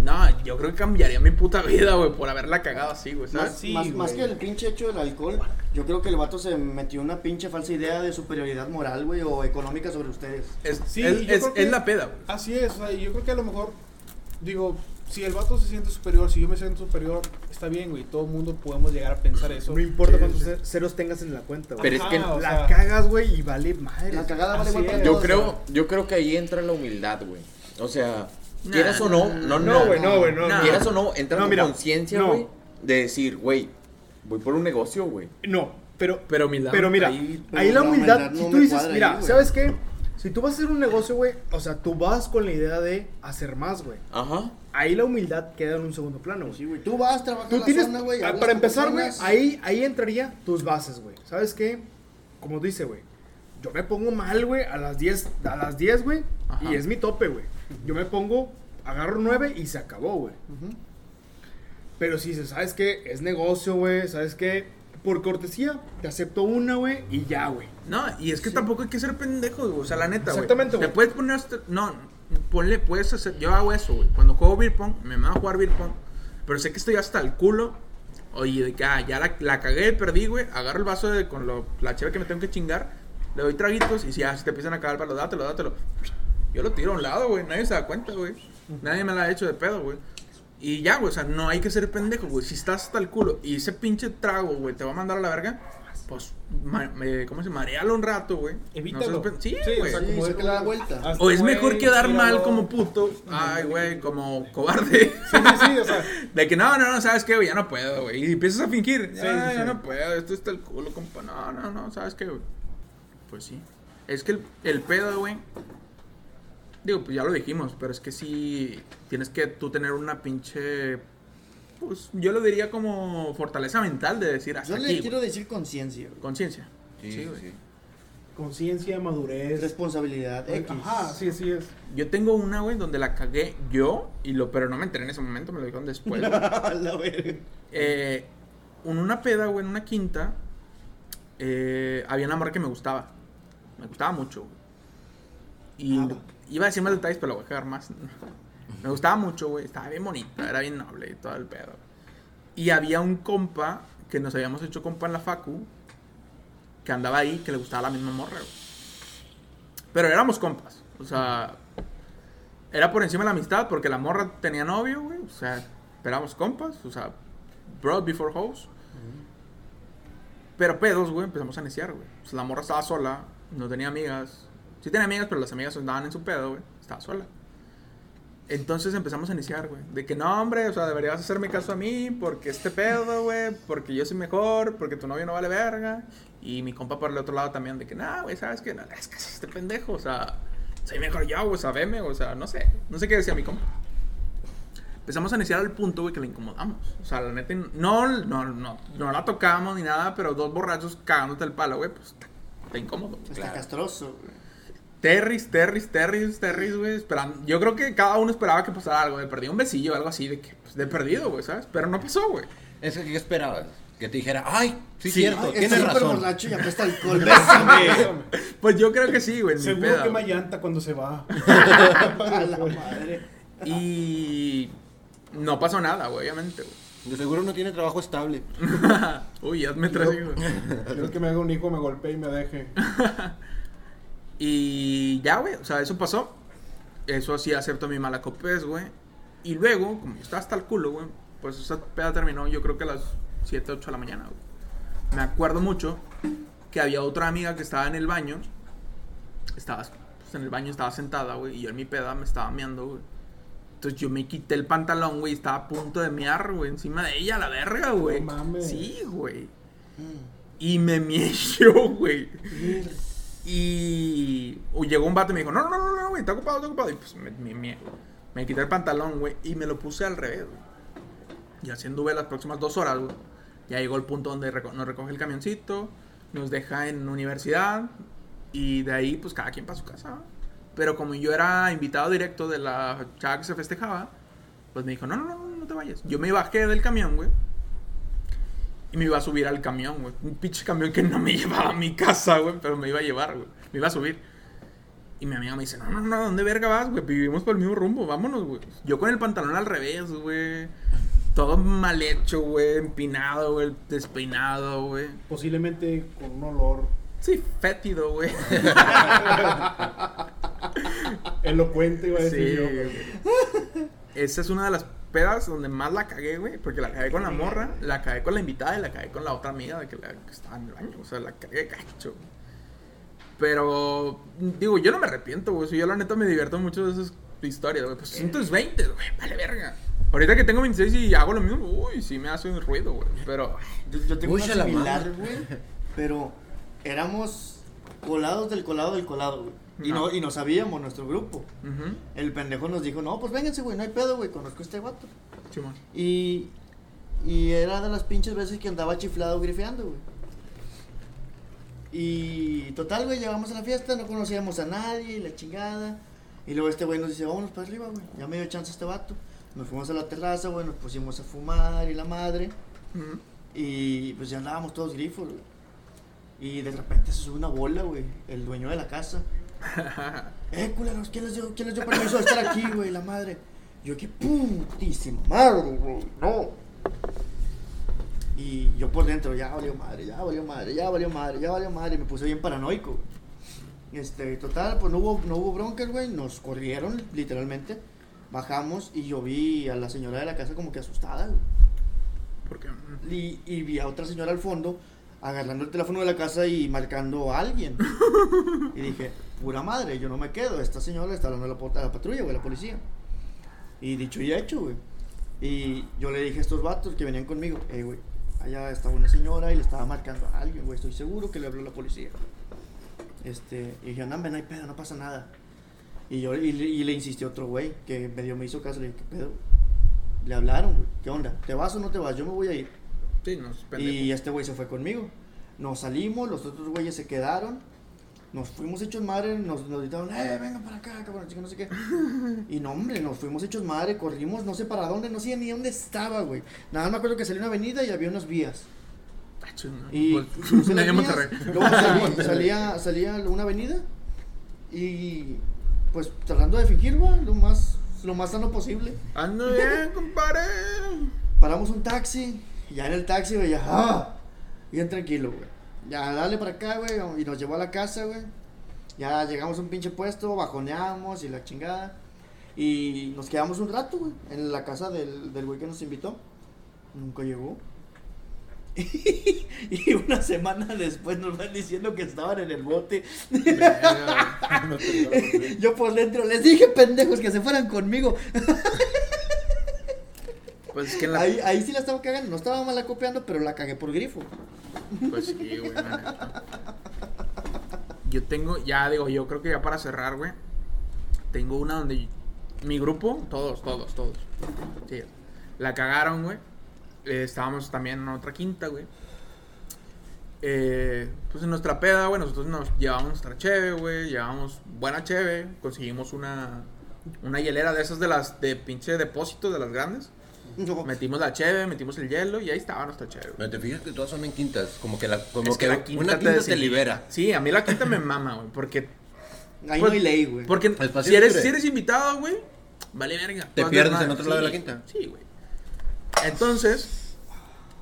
No, yo creo que cambiaría mi puta vida, güey, por haberla cagado así, güey, ¿sabes?
Más,
Sí,
más, más
güey.
que el pinche hecho del alcohol, yo creo que el vato se metió una pinche falsa idea de superioridad moral, güey, o económica sobre ustedes.
Es,
Sí,
es, es-
creo que-
es la peda, güey.
Así es, o sea, yo creo que a lo mejor, digo, si el vato se siente superior, si yo me siento superior, está bien, güey, todo el mundo podemos llegar a pensar eso.
No importa
Sí,
cuántos
sí.
ceros tengas en la cuenta, güey.
Pero es que
La
sea,
cagas, güey, y vale madre.
La cagada vale igual para.
Yo creo, yo creo que ahí entra la humildad, güey. O sea,
Nah,
quieras o no, no,
No, güey, no, güey, no.
No.
no.
Quieras o no, entra
mira,
conciencia,
no.
güey, de decir, güey, voy por un negocio, güey.
No, pero,
Pero humildad.
pero mira,
ahí-
ahí la
la
humildad, si
no
tú dices, mira. ¿sabes qué? Si tú vas a hacer un negocio, güey, o sea, tú vas con la idea de hacer más, güey.
Ajá.
Ahí la humildad queda en un segundo plano, güey.
Sí, güey. Tú vas, trabajas
Tú
en la
tienes,
zona, güey.
ah, para empezar, güey, ahí, ahí entraría tus bases, güey. ¿Sabes qué? Como dice, güey, yo me pongo mal, güey, a las 10, a las 10, güey, y es mi tope, güey. Yo me pongo, agarro nueve y se acabó, güey.
Ujú.
Pero si dices, ¿sabes qué? Es negocio, güey. ¿Sabes qué? Por cortesía, te acepto una, güey, y ya, güey.
No, y es que tampoco hay que ser pendejo, güey. O sea, la neta, güey.
Exactamente,
Te
güey.
puedes poner hasta... No, ponle, puedes hacer... Yo hago eso, güey. Cuando juego beer pong, me mando a jugar beer pong. Pero sé que estoy hasta el culo. Oye, de que, ah, ya la, la cagué, perdí, güey. Agarro el vaso de, con lo, la cheve que me tengo que chingar. Le doy traguitos y si, ah, si te empiezan a cagar para dátelo, dátelo. Yo lo tiro a un lado, güey. Nadie se da cuenta, güey. Nadie me la ha hecho de pedo, güey. Y ya, güey, o sea, no hay que ser pendejo, güey. Si estás hasta el culo y ese pinche trago, güey, te va a mandar a la verga, pues, ma- me- ¿cómo se llama? Marealo un rato, güey.
Evítalo.
No sí,
Sí, o
güey.
sea,
Sí,
como que
da
la-
vuelta.
o es
güey,
mejor quedar
tíralo.
mal como puto. Ay, güey, como cobarde.
Sí, sí, sí, o sea,
De que no, no, no, ¿sabes qué, güey? Ya no puedo, güey. Y empiezas a fingir.
Sí,
ya,
sí,
ya
sí.
no puedo, esto está el culo, compa. No, no, no, ¿sabes qué, güey? Pues sí. Es que el, el pedo, güey. Digo, pues ya lo dijimos, pero es que sí tienes que tú tener una pinche. Pues yo lo diría como fortaleza mental de decir hasta
Yo le
aquí.
quiero
güey.
decir conciencia, güey.
Conciencia.
Sí,
Sí, güey.
sí.
conciencia, madurez.
responsabilidad. X.
Ajá, sí, sí es.
Yo tengo una, güey, donde la cagué yo, y lo, pero no me enteré en ese momento, me lo dijeron después. güey.
la verga.
Eh, en una peda, güey, en una quinta, eh, había una morra que me gustaba. Me gustaba mucho, güey. Y
Ah.
Iba a decir más detalles, pero lo voy a quedar más. Me gustaba mucho, güey. Estaba bien bonita, era bien noble y todo el pedo. Y había un compa que nos habíamos hecho compa en la facu, que andaba ahí, que le gustaba la misma morra, güey. Pero éramos compas. O sea, era por encima de la amistad porque la morra tenía novio, güey. O sea, éramos compas. O sea, bro before house. Pero pedos, güey, empezamos a neciar, güey. O sea, la morra estaba sola, no tenía amigas. Sí tenía amigas, pero las amigas andaban en su pedo, güey. Estaba sola. Entonces empezamos a iniciar, güey. De que no, hombre, o sea, deberías hacerme caso a mí porque este pedo, güey, porque yo soy mejor, porque tu novio no vale verga. Y mi compa por el otro lado también, de que, no, güey, ¿sabes qué? No caso a este pendejo, o sea, soy mejor yo, o sea, veme, o sea, no sé. No sé qué decía mi compa. Empezamos a iniciar al punto, güey, que le incomodamos. O sea, la neta, no, no, no, no la tocamos ni nada, pero dos borrachos cagándote el palo, güey, pues está, está incómodo.
Está castroso, güey.
Terris, Terris, Terris, Terris, güey, esperando. Yo creo que cada uno esperaba que pasara algo, de perdido un besillo o algo así, de que, pues, de perdido, güey, ¿sabes? Pero no pasó, güey.
Es que, ¿qué esperabas? Que te dijera, ay, sí,
Sí,
cierto,
Ay,
tienes razón.
borracho y apesta alcohol. Bésame.
Pues yo creo que sí, güey,
Seguro
peda,
quema
güey.
llanta cuando se va.
A la madre.
Y no pasó nada, güey, obviamente, güey.
De seguro no tiene trabajo estable.
Uy, hazme tres hijos.
Quiero que me haga un hijo, me golpee y me deje.
Y ya, güey, o sea, eso pasó. Eso sí acepto mi mala copés, güey. Y luego, como yo estaba hasta el culo, güey, pues esa peda terminó yo creo que a las 7, 8 de la mañana, güey. Me acuerdo mucho que había otra amiga que estaba en el baño. Estaba pues, en el baño, estaba sentada, güey, y yo en mi peda me estaba meando, güey. Entonces yo me quité el pantalón, güey, estaba a punto de mear, güey, encima de ella, la verga, güey.
No mames.
Sí, güey.
Mm.
Y me mié yo, güey. Y llegó un vato y me dijo, no, no, no, no, güey, está ocupado, está ocupado. Y pues me, me, me, quité el pantalón, güey, y me lo puse al revés, güey. Y así anduve las próximas dos horas, güey. Ya llegó el punto donde reco- nos recoge el camioncito, nos deja en universidad, y de ahí, pues cada quien para su casa. Pero como yo era invitado directo de la chava que se festejaba, pues me dijo, no, no, no, no te vayas. Yo me bajé del camión, güey. Y me iba a subir al camión, güey. Un pinche camión que no me llevaba a mi casa, güey. Pero me iba a llevar, güey. Me iba a subir. Y mi amiga me dice, no, no, no, ¿dónde verga vas, güey? Vivimos por el mismo rumbo, vámonos, güey. Yo con el pantalón al revés, güey. Todo mal hecho, güey. Empinado, güey. Despeinado, güey.
Posiblemente con un olor
Sí, fétido, güey.
elocuente, iba a decir
Sí,
yo.
güey. Esa es una de las pedas donde más la cagué, güey. Porque la cagué con la morra, la cagué con la invitada y la cagué con la otra amiga de que, la, que estaba en el baño. O sea, la cagué cacho. Pero, digo, yo no me arrepiento, güey. Yo la neta me divierto mucho de esas historias, güey. Pues son tus 20, güey. Vale, verga. Ahorita que tengo 26 y hago lo mismo, uy, sí me hace un ruido, güey. Pero,
Yo, yo tengo
Uy,
una similar, güey. Pero éramos colados del colado del colado, güey. Y no, y no sabíamos nuestro grupo. El pendejo nos dijo, no, pues vénganse, güey, no hay pedo, güey, conozco a este vato.
Simón.
Y, y era de las pinches veces que andaba chiflado grifeando, güey. Y total, güey, llegamos a la fiesta, no conocíamos a nadie, la chingada. Y luego este güey nos dice, vámonos para arriba, güey. Ya me dio chance este vato. Nos fuimos a la terraza, güey, nos pusimos a fumar y la madre. Y pues ya andábamos todos grifos, güey. Y de repente se sube una bola, güey. El dueño de la casa. eh, culeros, ¿quién les dio, quién les dio permiso de estar aquí, güey? La madre. Yo, qué putísima madre, güey. No. Y yo por dentro, ya valió madre, ya valió madre, ya valió madre, ya valió madre. Y me puse bien paranoico. Este, total, pues no hubo, no hubo broncas, güey. Nos corrieron, literalmente. Bajamos y yo vi a la señora de la casa como que asustada, güey.
Porque mm,
Y, y vi a otra señora al fondo agarrando el teléfono de la casa y marcando a alguien. y dije, pura madre, yo no me quedo. Esta señora está hablando a la, a la patrulla, güey, a la policía. Y dicho y hecho, güey. Y yo le dije a estos vatos que venían conmigo, eh, güey, allá estaba una señora y le estaba marcando a alguien, güey, estoy seguro que le habló la policía. Este, y dije, no, no hay pedo, no pasa nada. Y yo y, le- insistí a otro güey que medio me hizo caso, le dije, ¿qué pedo? Le hablaron, güey, ¿qué onda? ¿Te vas o no te vas? Yo me voy a ir.
Sí, nos.
Y este güey se fue conmigo. Nos salimos, los otros güeyes se quedaron. Nos fuimos hechos madre, nos, nos gritaron, eh, venga para acá, cabrón, chica, no sé qué. Y no, hombre, nos fuimos hechos madre, corrimos, no sé para dónde, no sé ni dónde estaba, güey. Nada más me acuerdo que salió una avenida y había unas vías.
Ah.
Y
Pues,
luego salía, salía una avenida y pues tratando de fingir, va, lo más, lo más sano posible.
Ando bien, compadre.
Paramos un taxi, ya en el taxi, güey, ya, ah, bien tranquilo, güey. Ya, dale para acá, güey, y nos llevó a la casa, güey. Ya llegamos a un pinche puesto, bajoneamos y la chingada. Y nos quedamos un rato, güey, en la casa del, del güey que nos invitó. Nunca llegó. y una semana después nos van diciendo que estaban en el bote. Yo por dentro les dije, pendejos, que se fueran conmigo.
Pues es que en la.
Ahí, ahí sí la estaba cagando. No estaba mal acopiando, pero la cagué por grifo.
Pues sí, güey. Yo tengo, ya digo, yo creo que ya para cerrar, güey. Tengo una donde mi grupo, todos, todos, todos. Sí, la cagaron, güey. Eh, estábamos también en otra quinta, güey. Eh, pues en nuestra peda, güey, nosotros nos llevamos nuestra cheve, güey. Llevamos buena cheve. Conseguimos una, una hielera de esas de las de pinche depósitos de las grandes.
No.
Metimos la cheve, metimos el hielo y ahí estaba nuestra cheve. güey.
Pero te fijas que todas son en quintas. Como que, la, como
Es
que,
la
una
quinta
quinta te,
desinhibe.
libera.
Sí, a mí la quinta me mama, güey. Porque,
Ahí
Pues,
no hay ley, güey.
porque si, eres, si eres invitado, güey, vale verga.
Te pierdes en otro lado de la quinta.
Sí, güey. Entonces,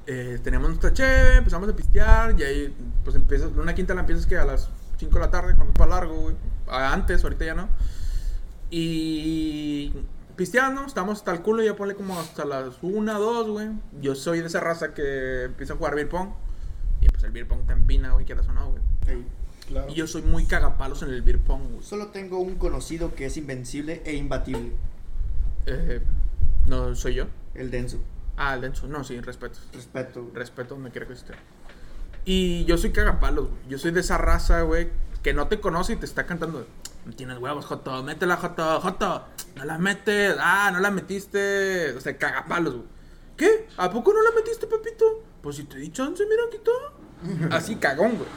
eh, tenemos nuestra cheve, empezamos a pistear y ahí, pues empiezas, una quinta la empiezas que a las 5 de la tarde, cuando es para largo, güey. Antes, ahorita ya no. Y pisteando, estamos hasta el culo, ya ponle como hasta las 1, 2, güey. Yo soy de esa raza que empieza a jugar beer pong. Y pues el beer pong te empina, güey, quieras o no, güey.
Claro.
Y yo soy muy cagapalos en el beer pong, güey.
Solo tengo un conocido que es invencible e imbatible.
Eh, no soy yo.
El Denso.
Ah, el Denso. No, sí, respeto.
Respeto. güey.
Respeto donde quiera que esté. Y yo soy cagapalos, güey. Yo soy de esa raza, güey, que no te conoce y te está cantando. No tienes huevos, Joto. Métela, Joto. Joto. No la metes. Ah, no la metiste. O sea, cagapalos, güey. ¿Qué? ¿A poco no la metiste, Pepito? Pues si te di chance, mira, está. Así cagón, güey.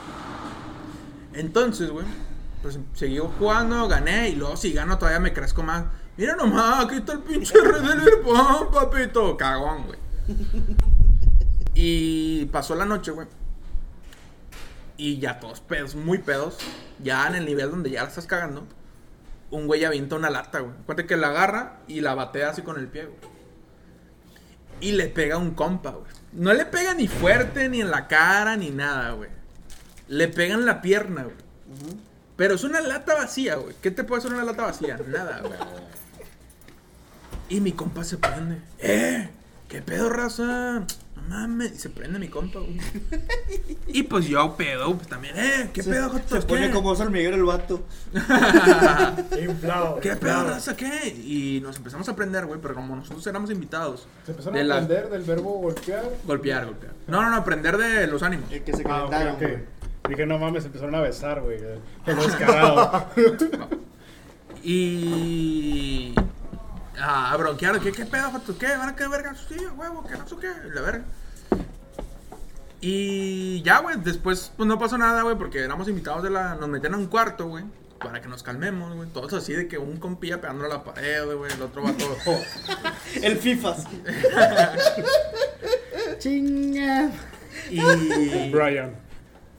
Entonces, güey, pues seguí jugando, gané y luego si gano todavía me crezco más. Mira nomás, aquí está el pinche red del papito. Cagón, güey. Y pasó la noche, güey. Y ya todos pedos, muy pedos. Ya en el nivel donde ya la estás cagando. Un güey avienta una lata, güey. Cuenta que la agarra y la batea así con el pie, güey. Y le pega un compa, güey. No le pega ni fuerte, ni en la cara, ni nada, güey. Le pega en la pierna, güey. Pero es una lata vacía, güey. ¿Qué te puede hacer una lata vacía? Nada, güey. Y mi compa se prende. ¡Eh! ¿Qué pedo, raza? No mames. Y se prende mi compa, güey. Y pues yo, pedo, pues también. ¡Eh! ¿Qué
Se-
pedo,
Se pone
¿Qué?
como hormiguero el vato.
Inflado.
¿Qué pedo, raza? ¿Qué? Y nos empezamos a aprender, güey. Pero como nosotros éramos invitados.
Se empezaron
de
a
la-
aprender del verbo golpear.
Golpear, golpear. No, no, no, aprender de los ánimos.
El que se
Ah, ok,
calentaron,
ok.
güey.
Dije, no mames, se empezaron a besar, güey. Qué descarado.
Y. Ah, a bronquear. ¿Qué, qué pedo? ¿Qué? ¿Van a quedar vergas? Sí, huevo, que no sé qué. La verga. Y ya, güey. Después, pues no pasó nada, güey, porque éramos invitados de la. Nos metían a un cuarto, güey. para que nos calmemos, güey. Todos así de que un compilla pegándole a la pared, güey. El otro vato.
El FIFAs.
Chinga.
y,
Brian.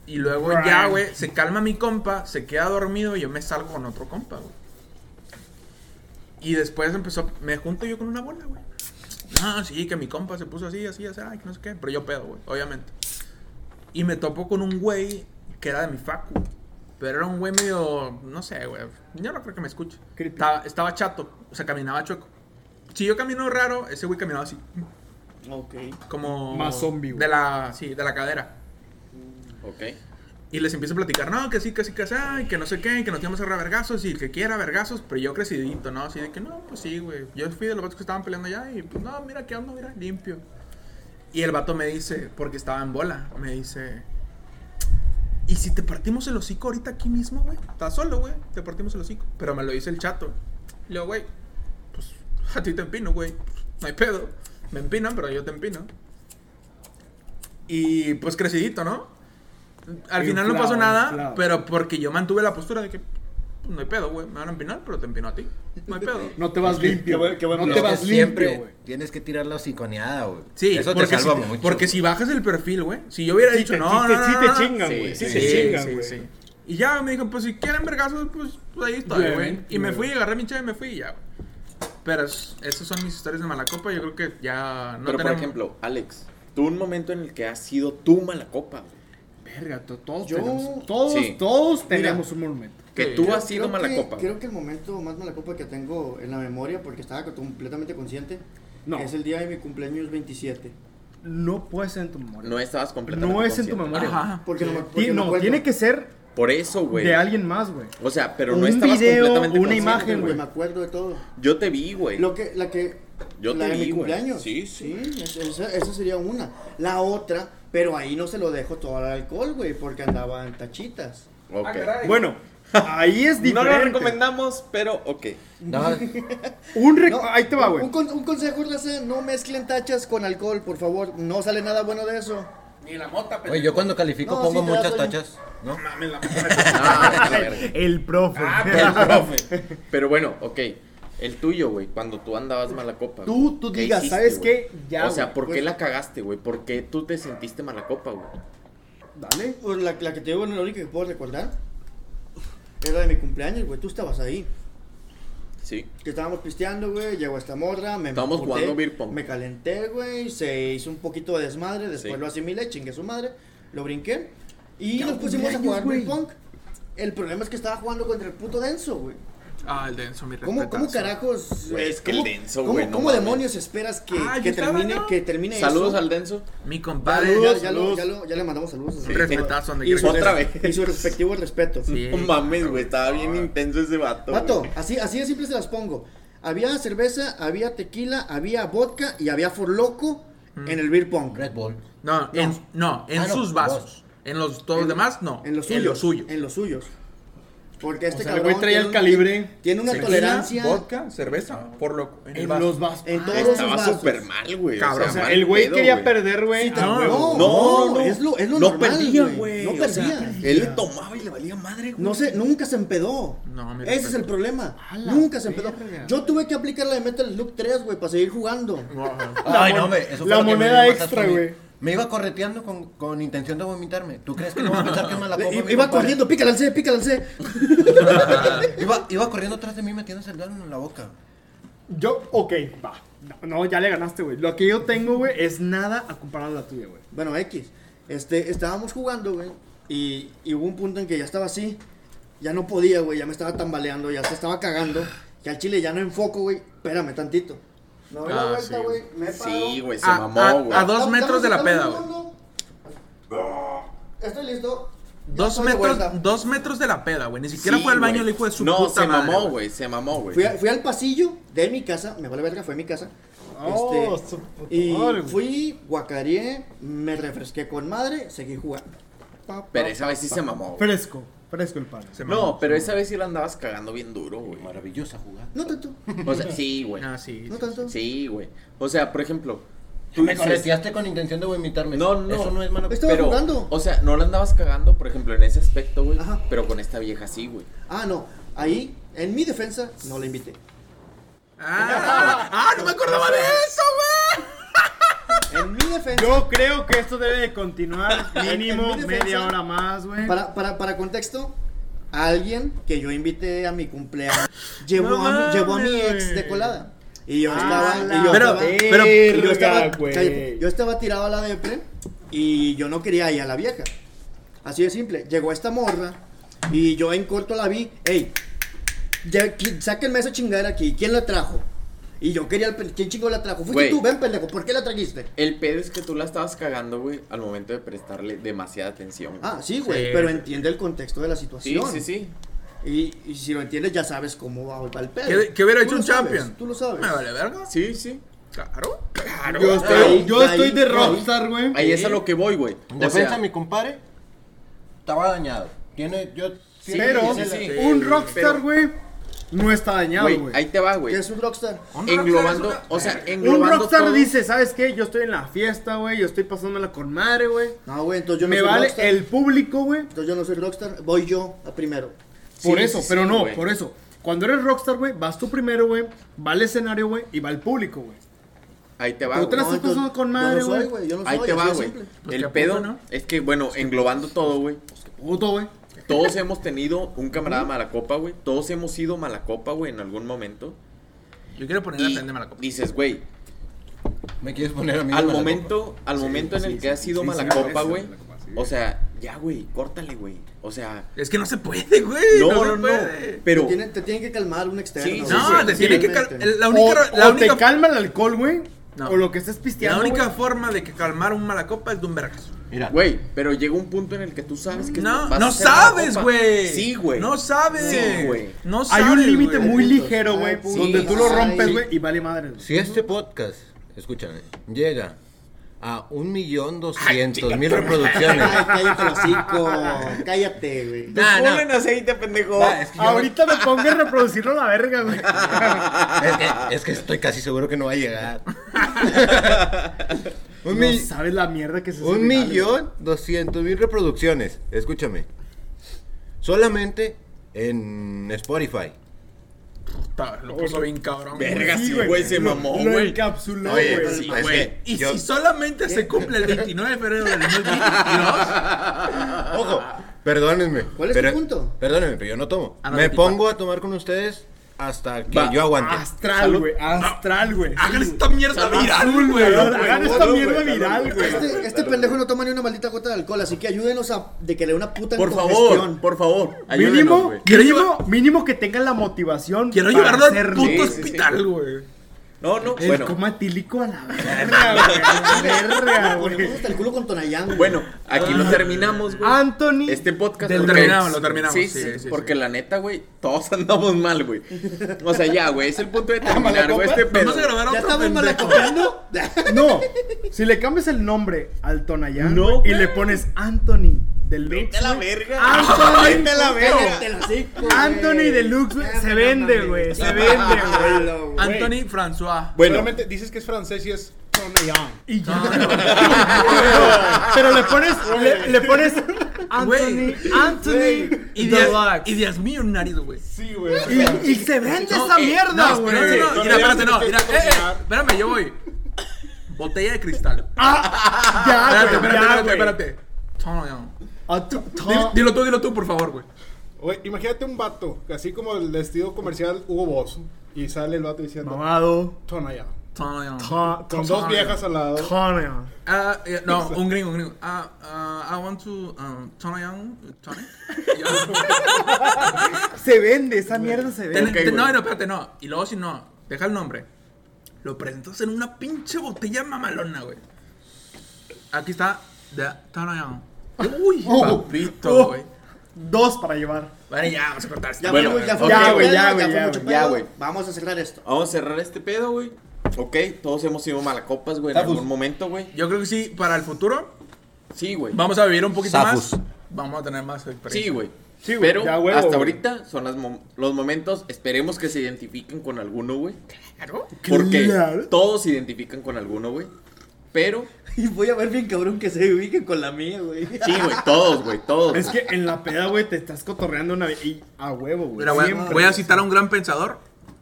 y luego ya, güey, se calma mi compa, se queda dormido y yo me salgo con otro compa, güey. Y después empezó, me junto yo con una bola, güey. No, sí, que mi compa se puso así, así, así, ay, que no sé qué. Pero yo pedo, güey, obviamente. Y me topo con un güey que era de mi facu. Pero era un güey medio, no sé, güey. Yo no creo que me escuche. Estaba, estaba chato, o sea, caminaba chueco. Si yo camino raro, ese güey caminaba así.
Ok.
Como.
Más zombie, güey.
De la, sí, de la cadera.
Ok.
Y les empiezo a platicar, no, que sí, que sí, que sí, que no sé qué, que nos íbamos a vergazos, y que quiera vergazos, pero yo crecidito, ¿no? Así de que, no, pues sí, güey. Yo fui de los vatos que estaban peleando allá, y pues, no, mira, qué onda, mira, limpio. Y el vato me dice, porque estaba en bola, me dice, ¿y si te partimos el hocico ahorita aquí mismo, güey? Estás solo, güey, te partimos el hocico. Pero me lo dice el chato. Yo, güey, pues a ti te empino, güey, no hay pedo. Me empinan, pero yo te empino. Y pues crecidito, ¿no? Al final no pasó nada,
inflado.
pero porque yo mantuve la postura de que pues, no hay pedo, güey. Me van a empinar, pero te empino a ti. No hay pedo.
No te vas limpio.
buen
no te vas
siempre
limpio, güey.
tienes que tirar la hociconeada, güey.
Sí,
Eso te
porque,
salva
si,
mucho.
porque si bajas el perfil, güey. Si yo hubiera
Sí
dicho,
te-
no,
sí
no, no,
sí
no,
te chingan,
Sí,
güey. Sí,
sí,
te
Sí,
chingan,
sí,
güey.
sí. Y ya me dijo, pues si quieren vergazos, pues, pues ahí estoy,
Bien,
güey. Y me fui, agarré mi chave y me fui y ya, güey. Pero es- esas son mis historias de Malacopa. Yo creo que ya no
Pero por ejemplo, Alex, tú un momento en el que has sido tú mala copa, güey.
Verga, to- todos
Yo-
tenemos. Todos,
Sí.
todos tenemos un momento.
Que tú
Creo-
has sido mala
que-
copa.
Creo que el momento más mala copa que tengo en la memoria, porque estaba completamente consciente,
No.
es el día de mi cumpleaños 27.
No puede ser en tu memoria.
No estabas completamente
No es en tu
consciente.
memoria.
Ajá.
Porque no me, porque
Ti- no,
acuerdo.
tiene que ser
Por eso, güey.
de alguien más, güey.
O sea, pero
Un
no estabas
video,
completamente
una
consciente,
imagen,
güey. Me acuerdo de todo.
Yo te vi, güey.
Lo que, la que.
Yo
la
te
de
vi,
mi
güey.
cumpleaños.
Sí, sí.
es- esa, esa sería una. La otra, pero ahí no se lo dejo todo al alcohol, güey, porque andaba en tachitas.
Ok.
Ah.
Bueno, ahí es
no
diferente.
lo recomendamos, pero ok.
No,
Un rec-
No,
ahí te va, güey.
Un, con- un consejo, raza, no mezclen tachas con alcohol, por favor. No sale nada bueno de eso.
Ni la mota,
Oye, yo cuando califico
No,
pongo
sí
muchas tachas, ¿no?
Mames, la
Ah, verga.
El profe.
El profe. Pero bueno, ok. El tuyo, güey, cuando tú andabas mala copa. güey.
Tú, tú
¿Qué
digas,
hiciste,
¿sabes qué? Ya,
o sea. ¿por qué
pues-
la cagaste, güey? ¿Por qué tú te sentiste mala copa, güey?
Dale.
Pues la, la que te digo, la única que puedo recordar. Era de mi cumpleaños, güey. Tú estabas ahí.
Sí.
Que estábamos pisteando, güey. Llegó esta morra. Me
Estábamos
emputé,
jugando beer pong.
Me calenté, güey. Se hizo un poquito de desmadre. Después
Sí.
lo asimilé, chingue su madre. Lo brinqué. Y
Ya
nos pusimos a jugar beer pong. El problema es que estaba jugando contra el puto denso, güey.
Ah, el denso, mi
¿Cómo, ¿Cómo carajos?
Güey, es que el
cómo-
denso,
¿Cómo,
güey, no
cómo demonios esperas que,
Ah,
que
estaba,
termine,
¿no?
que termine
Saludos
eso?
al denso.
Mi compadre.
ya, ya, lo-
saludos.
ya lo- ya le mandamos saludos.
Un respetazo donde
Y su,
que
Otra vez.
y su respectivo respeto.
Sí.
No mames, güey, estaba bien intenso ese vato.
Vato,
güey.
así, así de simple se las pongo. Había cerveza, había tequila, había vodka y había forloco en el beer pong.
Red Bull.
No, en, no, en
Ah, no,
sus vasos.
vos.
En los todos los
En-
demás, no.
En los
En
suyos.
los suyos.
En los suyos. Porque este
sea, el
cabrón
güey traía el calibre.
Tiene una
Tequila,
tolerancia.
Vodka, cerveza, por loco. En, el
En
vaso.
los vasos.
En todos
Ah,
Estaba súper mal, güey.
Cabrón,
O sea,
mal
el güey quería
güey.
perder, güey.
Sí,
a
no, no,
No, no,
es lo, es lo
no
normal,
perdía,
güey.
güey.
No
o
perdía.
sea, él le tomaba y le valía madre, güey.
No sé, nunca se empedó.
No, mi
Ese es el problema. Nunca se empedó. Yo tuve que aplicar la de Metal Slug 3, güey, para seguir jugando.
Ay, no, fue
la
lo
moneda extra, güey.
Me iba correteando con, con intención de vomitarme. ¿Tú crees que no va a pensar que es mala copa?
iba
mi
iba
compadre?
corriendo, pícale al C, pícale al C.
Iba, iba corriendo atrás de mí metiéndose el dedo en la boca.
Yo, ok, va. No, no, ya le ganaste, güey. Lo que yo tengo, güey, es nada a comparar a la tuya, güey.
Bueno, X. Este, estábamos jugando, güey. Y, y hubo un punto en que ya estaba así. Ya no podía, güey. Ya me estaba tambaleando. Ya se estaba cagando. Que al chile ya no enfoco, güey. Espérame tantito. Me doy la
Ah,
vuelta,
sí.
güey. Me paro.
Sí, güey, se
A-
mamó,
a-
güey.
a dos metros de la peda, güey.
Estoy listo.
Dos metros, dos metros de la peda, güey. Ni siquiera
Sí,
fue al baño el hijo de su
No,
puta
se
madre,
mamó, güey, se mamó, güey.
Fui, al pasillo de mi casa. Me vale verga, fue mi casa.
Oh,
Este,
su puta
y
madre,
fui, guacareé, me refresqué con madre, seguí jugando. Pa, pa,
Pero esa vez sí
pa.
se mamó. güey.
Fresco, fresco el
mamó,
No, pero esa vez sí la andabas cagando bien duro, güey.
Maravillosa jugada.
No tanto.
O sea, sí, güey.
Ah, sí.
No tanto.
Sí, güey. O sea, por ejemplo, tú
Me correteaste con intención de vomitarme.
No, no.
Eso no es mala
Estaba
pero,
jugando.
o sea, no la andabas cagando, por ejemplo, en ese aspecto, güey,
Ajá.
pero con esta vieja sí, güey.
Ah, no. Ahí, en mi defensa, no la invité.
Ah, ah, no me acordaba de eso, güey.
En mi defensa.
Yo creo que esto debe de continuar mínimo
En mi defensa-
media hora más, güey.
Para, para, para contexto, alguien que yo invité a mi cumpleaños llevó,
No
a, mi- llevó a mi ex de colada. Y yo
Ah,
estaba. y yo
Pero-
estaba,
pero-
y yo estaba, cállate, yo estaba tirado a la depre y yo no quería ir a la vieja. Así de simple. Llegó esta morra y yo en corto la vi. Ey, ya, sáquenme esa chingadera aquí. ¿Quién la trajo? Y yo quería el ¿Quién chingo la trajo? Fuiste tú, ven pendejo. ¿Por qué la trajiste?
El pedo es que tú la estabas cagando, güey, al momento de prestarle demasiada atención.
Ah, sí, güey.
Sí.
Pero entiende el contexto de la
sí,
situación.
sí, sí.
Y, y si lo entiendes, ya sabes cómo va, va el pedo.
¿Qué, qué hubiera hecho un
sabes,
champion?
Tú lo sabes.
Me vale verga.
Sí, sí.
Claro, claro.
Yo estoy,
Ahí,
yo
ahí,
estoy de rockstar, güey.
Ahí es a lo que voy, güey.
Defensa,
sea,
mi compadre estaba dañado. Tiene, yo.
Sí,
Pero
sí, sí.
un
Sí,
rockstar,
pero-
güey, no está dañado,
güey,
güey.
ahí te va,
¿Qué
güey.
es un rockstar?
Un
Englobando,
rockstar
o sea,
una-
Un
englobando
rockstar
todo.
dice, ¿sabes qué? Yo estoy en la fiesta, güey. Yo estoy pasándola con madre, güey.
No, güey, entonces yo no
Me
soy
vale
rockstar.
el público, güey.
Entonces yo no soy rockstar. Voy yo a primero.
Por
Sí,
eso,
sí,
pero
sí,
no, por eso. Cuando eres rockstar, güey, vas tú primero, güey. Va al escenario, güey, y va el público, güey.
Ahí te va,
Tú
güey.
te la
No,
estás pasando
entonces,
con
yo
madre,
no soy,
güey.
no
Ahí te va,
de
güey.
Pues
El
que a
pedo
¿no?
es que, bueno, englobando todo, güey.
Puto, güey.
Todos hemos tenido un camarada mala copa, güey. Todos hemos sido mala copa, güey, en algún momento.
Yo quiero poner la
Y
prenda mala copa.
dices, güey,
¿Me quieres poner a mí?
al
en la
momento, al momento en el que has sido
sí,
mala
sí,
copa,
sí,
güey.
mala copa, sí.
O sea, ya, güey, córtale, güey. O sea,
Es que no se puede, güey.
no,
No,
no. Pero,
Te tiene, te tiene que calmar un externo.
Sí, sí,
No,
sí,
te tiene que cal-
Realmente.
La
O,
única, la
o
única,
te calma el alcohol, güey.
No.
O lo que estés
la
pisteando.
única
güey.
forma de que calmar un mala copa es de un vergazo.
Mira,
güey, pero llega un punto en el que tú sabes que
No,
vas
no sabes, güey.
Sí, güey.
No sabes.
Sí, güey.
No
Hay
sabes.
un límite muy ligero,
Hay
güey. donde tú lo rompes,
sí.
güey, y vale madre.
si este podcast, escúchame, llega a un millón doscientos mil reproducciones.
Ay, cállate hocico. Cállate, güey.
Nah, nah.
en aceite, pendejo.
Ah, es, que yo-
Ahorita me pongo a reproducirlo a la verga, güey.
es que, es que estoy casi seguro que no va a llegar. un,
No sabes la mierda que se
un millón doscientos mil reproducciones. Escúchame. Solamente en Spotify.
Puta, Lo puso bien cabrón. güey.
Verga, sí,
güey.
güey, se
Lo-
mamó,
Lo
güey.
encapsuló,
Oye,
güey.
sí,
Güey,
es que
y
yo-
si solamente se cumple el 29 de febrero del 2022,
Ojo, perdónenme.
¿Cuál es
pero-
tu punto?
Perdónenme, pero yo no tomo.
Ah, no
Me pongo a tomar con ustedes hasta que
Va.
yo aguante.
Astral, güey. Astral, güey.
hagan esta mierda viral, güey.
Hagan esta mierda viral, güey.
Este, este pendejo no toma ni una maldita gota de alcohol, así que ayúdenos a de que le dé una puta
Por favor, por favor. ayúdenos,
Mínimo, mínimo, mínimo que tengan la motivación.
Quiero llevarlo al puto
Sí, sí, sí.
hospital, güey.
No, no,
El
bueno.
coma a la verga, güey. Verga,
hasta el culo con Tonayán. güey.
Bueno, aquí lo terminamos, güey.
Anthony.
Este podcast
Lo terminamos, lo terminamos,
Sí,
sí,
sí,
sí,
porque
sí.
la neta, güey, todos andamos mal, güey. O sea, ya, güey, es el punto de terminar, güey, este pedo.
Vamos a grabar
¿Ya estamos
pendejo.
malacopeando?
No, si le cambias el nombre al Tonayán
No,
y le pones Anthony Deluxe.
Vete a la verga.
Anthony,
Vete a la verga.
Anthony Deluxe, güey, se vende, güey, se vende, güey.
Anthony François.
Bueno,
Solamente dices que es francés y es.
Y ya. Pero le pones, le, le pones Anthony. Anthony
Y
Deluxe.
y diez millonarios, güey.
Sí, güey.
Y, y se vende
No,
esa
eh,
mierda, güey.
espérate, no,
No,
mira,
no,
espérate,
no,
mira, eh, eh, espérame, yo voy. Botella de cristal.
Ah, ya,
Espérate, espérate,
ya,
espérate, espérate. Tonayán. Dilo, dilo tú, dilo tú, por favor, güey.
Imagínate un vato, así como el vestido comercial Hugo Boss. Y sale el vato diciendo
Mamado.
Tonayán.
Ta-
Con dos viejas al lado.
Tonayán.
Ah, no, un gringo, un gringo. Ah, ah, I want to, um, Tonayán, Tony.
Se vende, esa mierda se
Ten-
vende.
ten- no, no, espérate, no. Y luego si no, deja el nombre. Lo presentas en una pinche botella mamalona, güey. Aquí está, de Tonayán. Uy, papito,
Oh.
güey.
Dos para llevar.
Vale, ya, vamos a cortar esta
Ya,
Bueno,
güey, ya, güey, ya,
güey.
Vamos a cerrar esto.
vamos a cerrar este pedo, güey. Ok, todos hemos sido malacopas, güey, en algún momento, güey.
Yo creo que sí, para el futuro,
Sí, güey.
vamos a vivir un poquito
Zafus.
más. Vamos a tener más experiencia.
Sí, güey.
Sí, güey,
Pero
ya
hasta
güey.
ahorita son las mom- los momentos, esperemos que se identifiquen con alguno, güey.
Claro.
Porque
Claro.
todos se identifican con alguno, güey. Pero
Y voy a ver bien cabrón que se ubiquen con la mía, güey.
sí, güey, todos, güey, todos.
Es que en la peda, güey, te estás cotorreando una vez. Y a huevo, güey.
Mira, voy, a-
Siempre.
voy a citar a un gran pensador,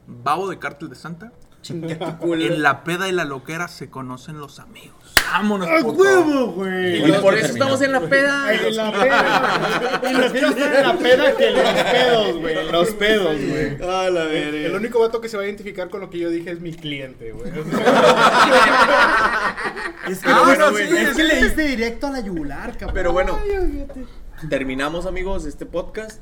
Babo de Cártel de Santa.
Chinga tu culo.
En la peda y la loquera se conocen los amigos. Vámonos,
¡A huevo, güey!
Y por eso estamos en la peda.
En la peda. Y prefiero estar en la peda que en los pedos, güey. Los pedos, güey.
A la
El único vato que se va a identificar con lo que yo dije es mi cliente, güey.
Es que,
Ah,
güey,
no,
güey,
sí,
es que le diste directo a la yugular, cabrón.
Pero bueno, terminamos, amigos, este podcast.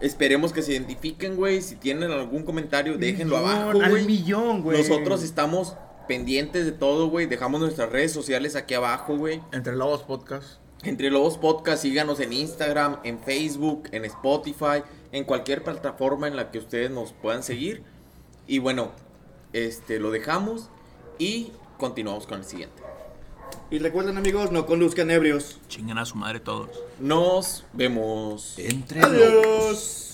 Esperemos que se identifiquen, güey. Si tienen algún comentario, déjenlo abajo,
Al
güey.
millón, güey.
Nosotros estamos pendientes de todo, güey. Dejamos nuestras redes sociales aquí abajo, güey.
Entre Lobos Podcast.
Entre Lobos Podcast, síganos en Instagram, en Facebook, en Spotify, en cualquier plataforma en la que ustedes nos puedan seguir. Y bueno, este lo dejamos y continuamos con el siguiente.
Y recuerden, amigos, no conduzcan ebrios.
Chingan a su madre todos.
Nos vemos.
Entre
Adiós.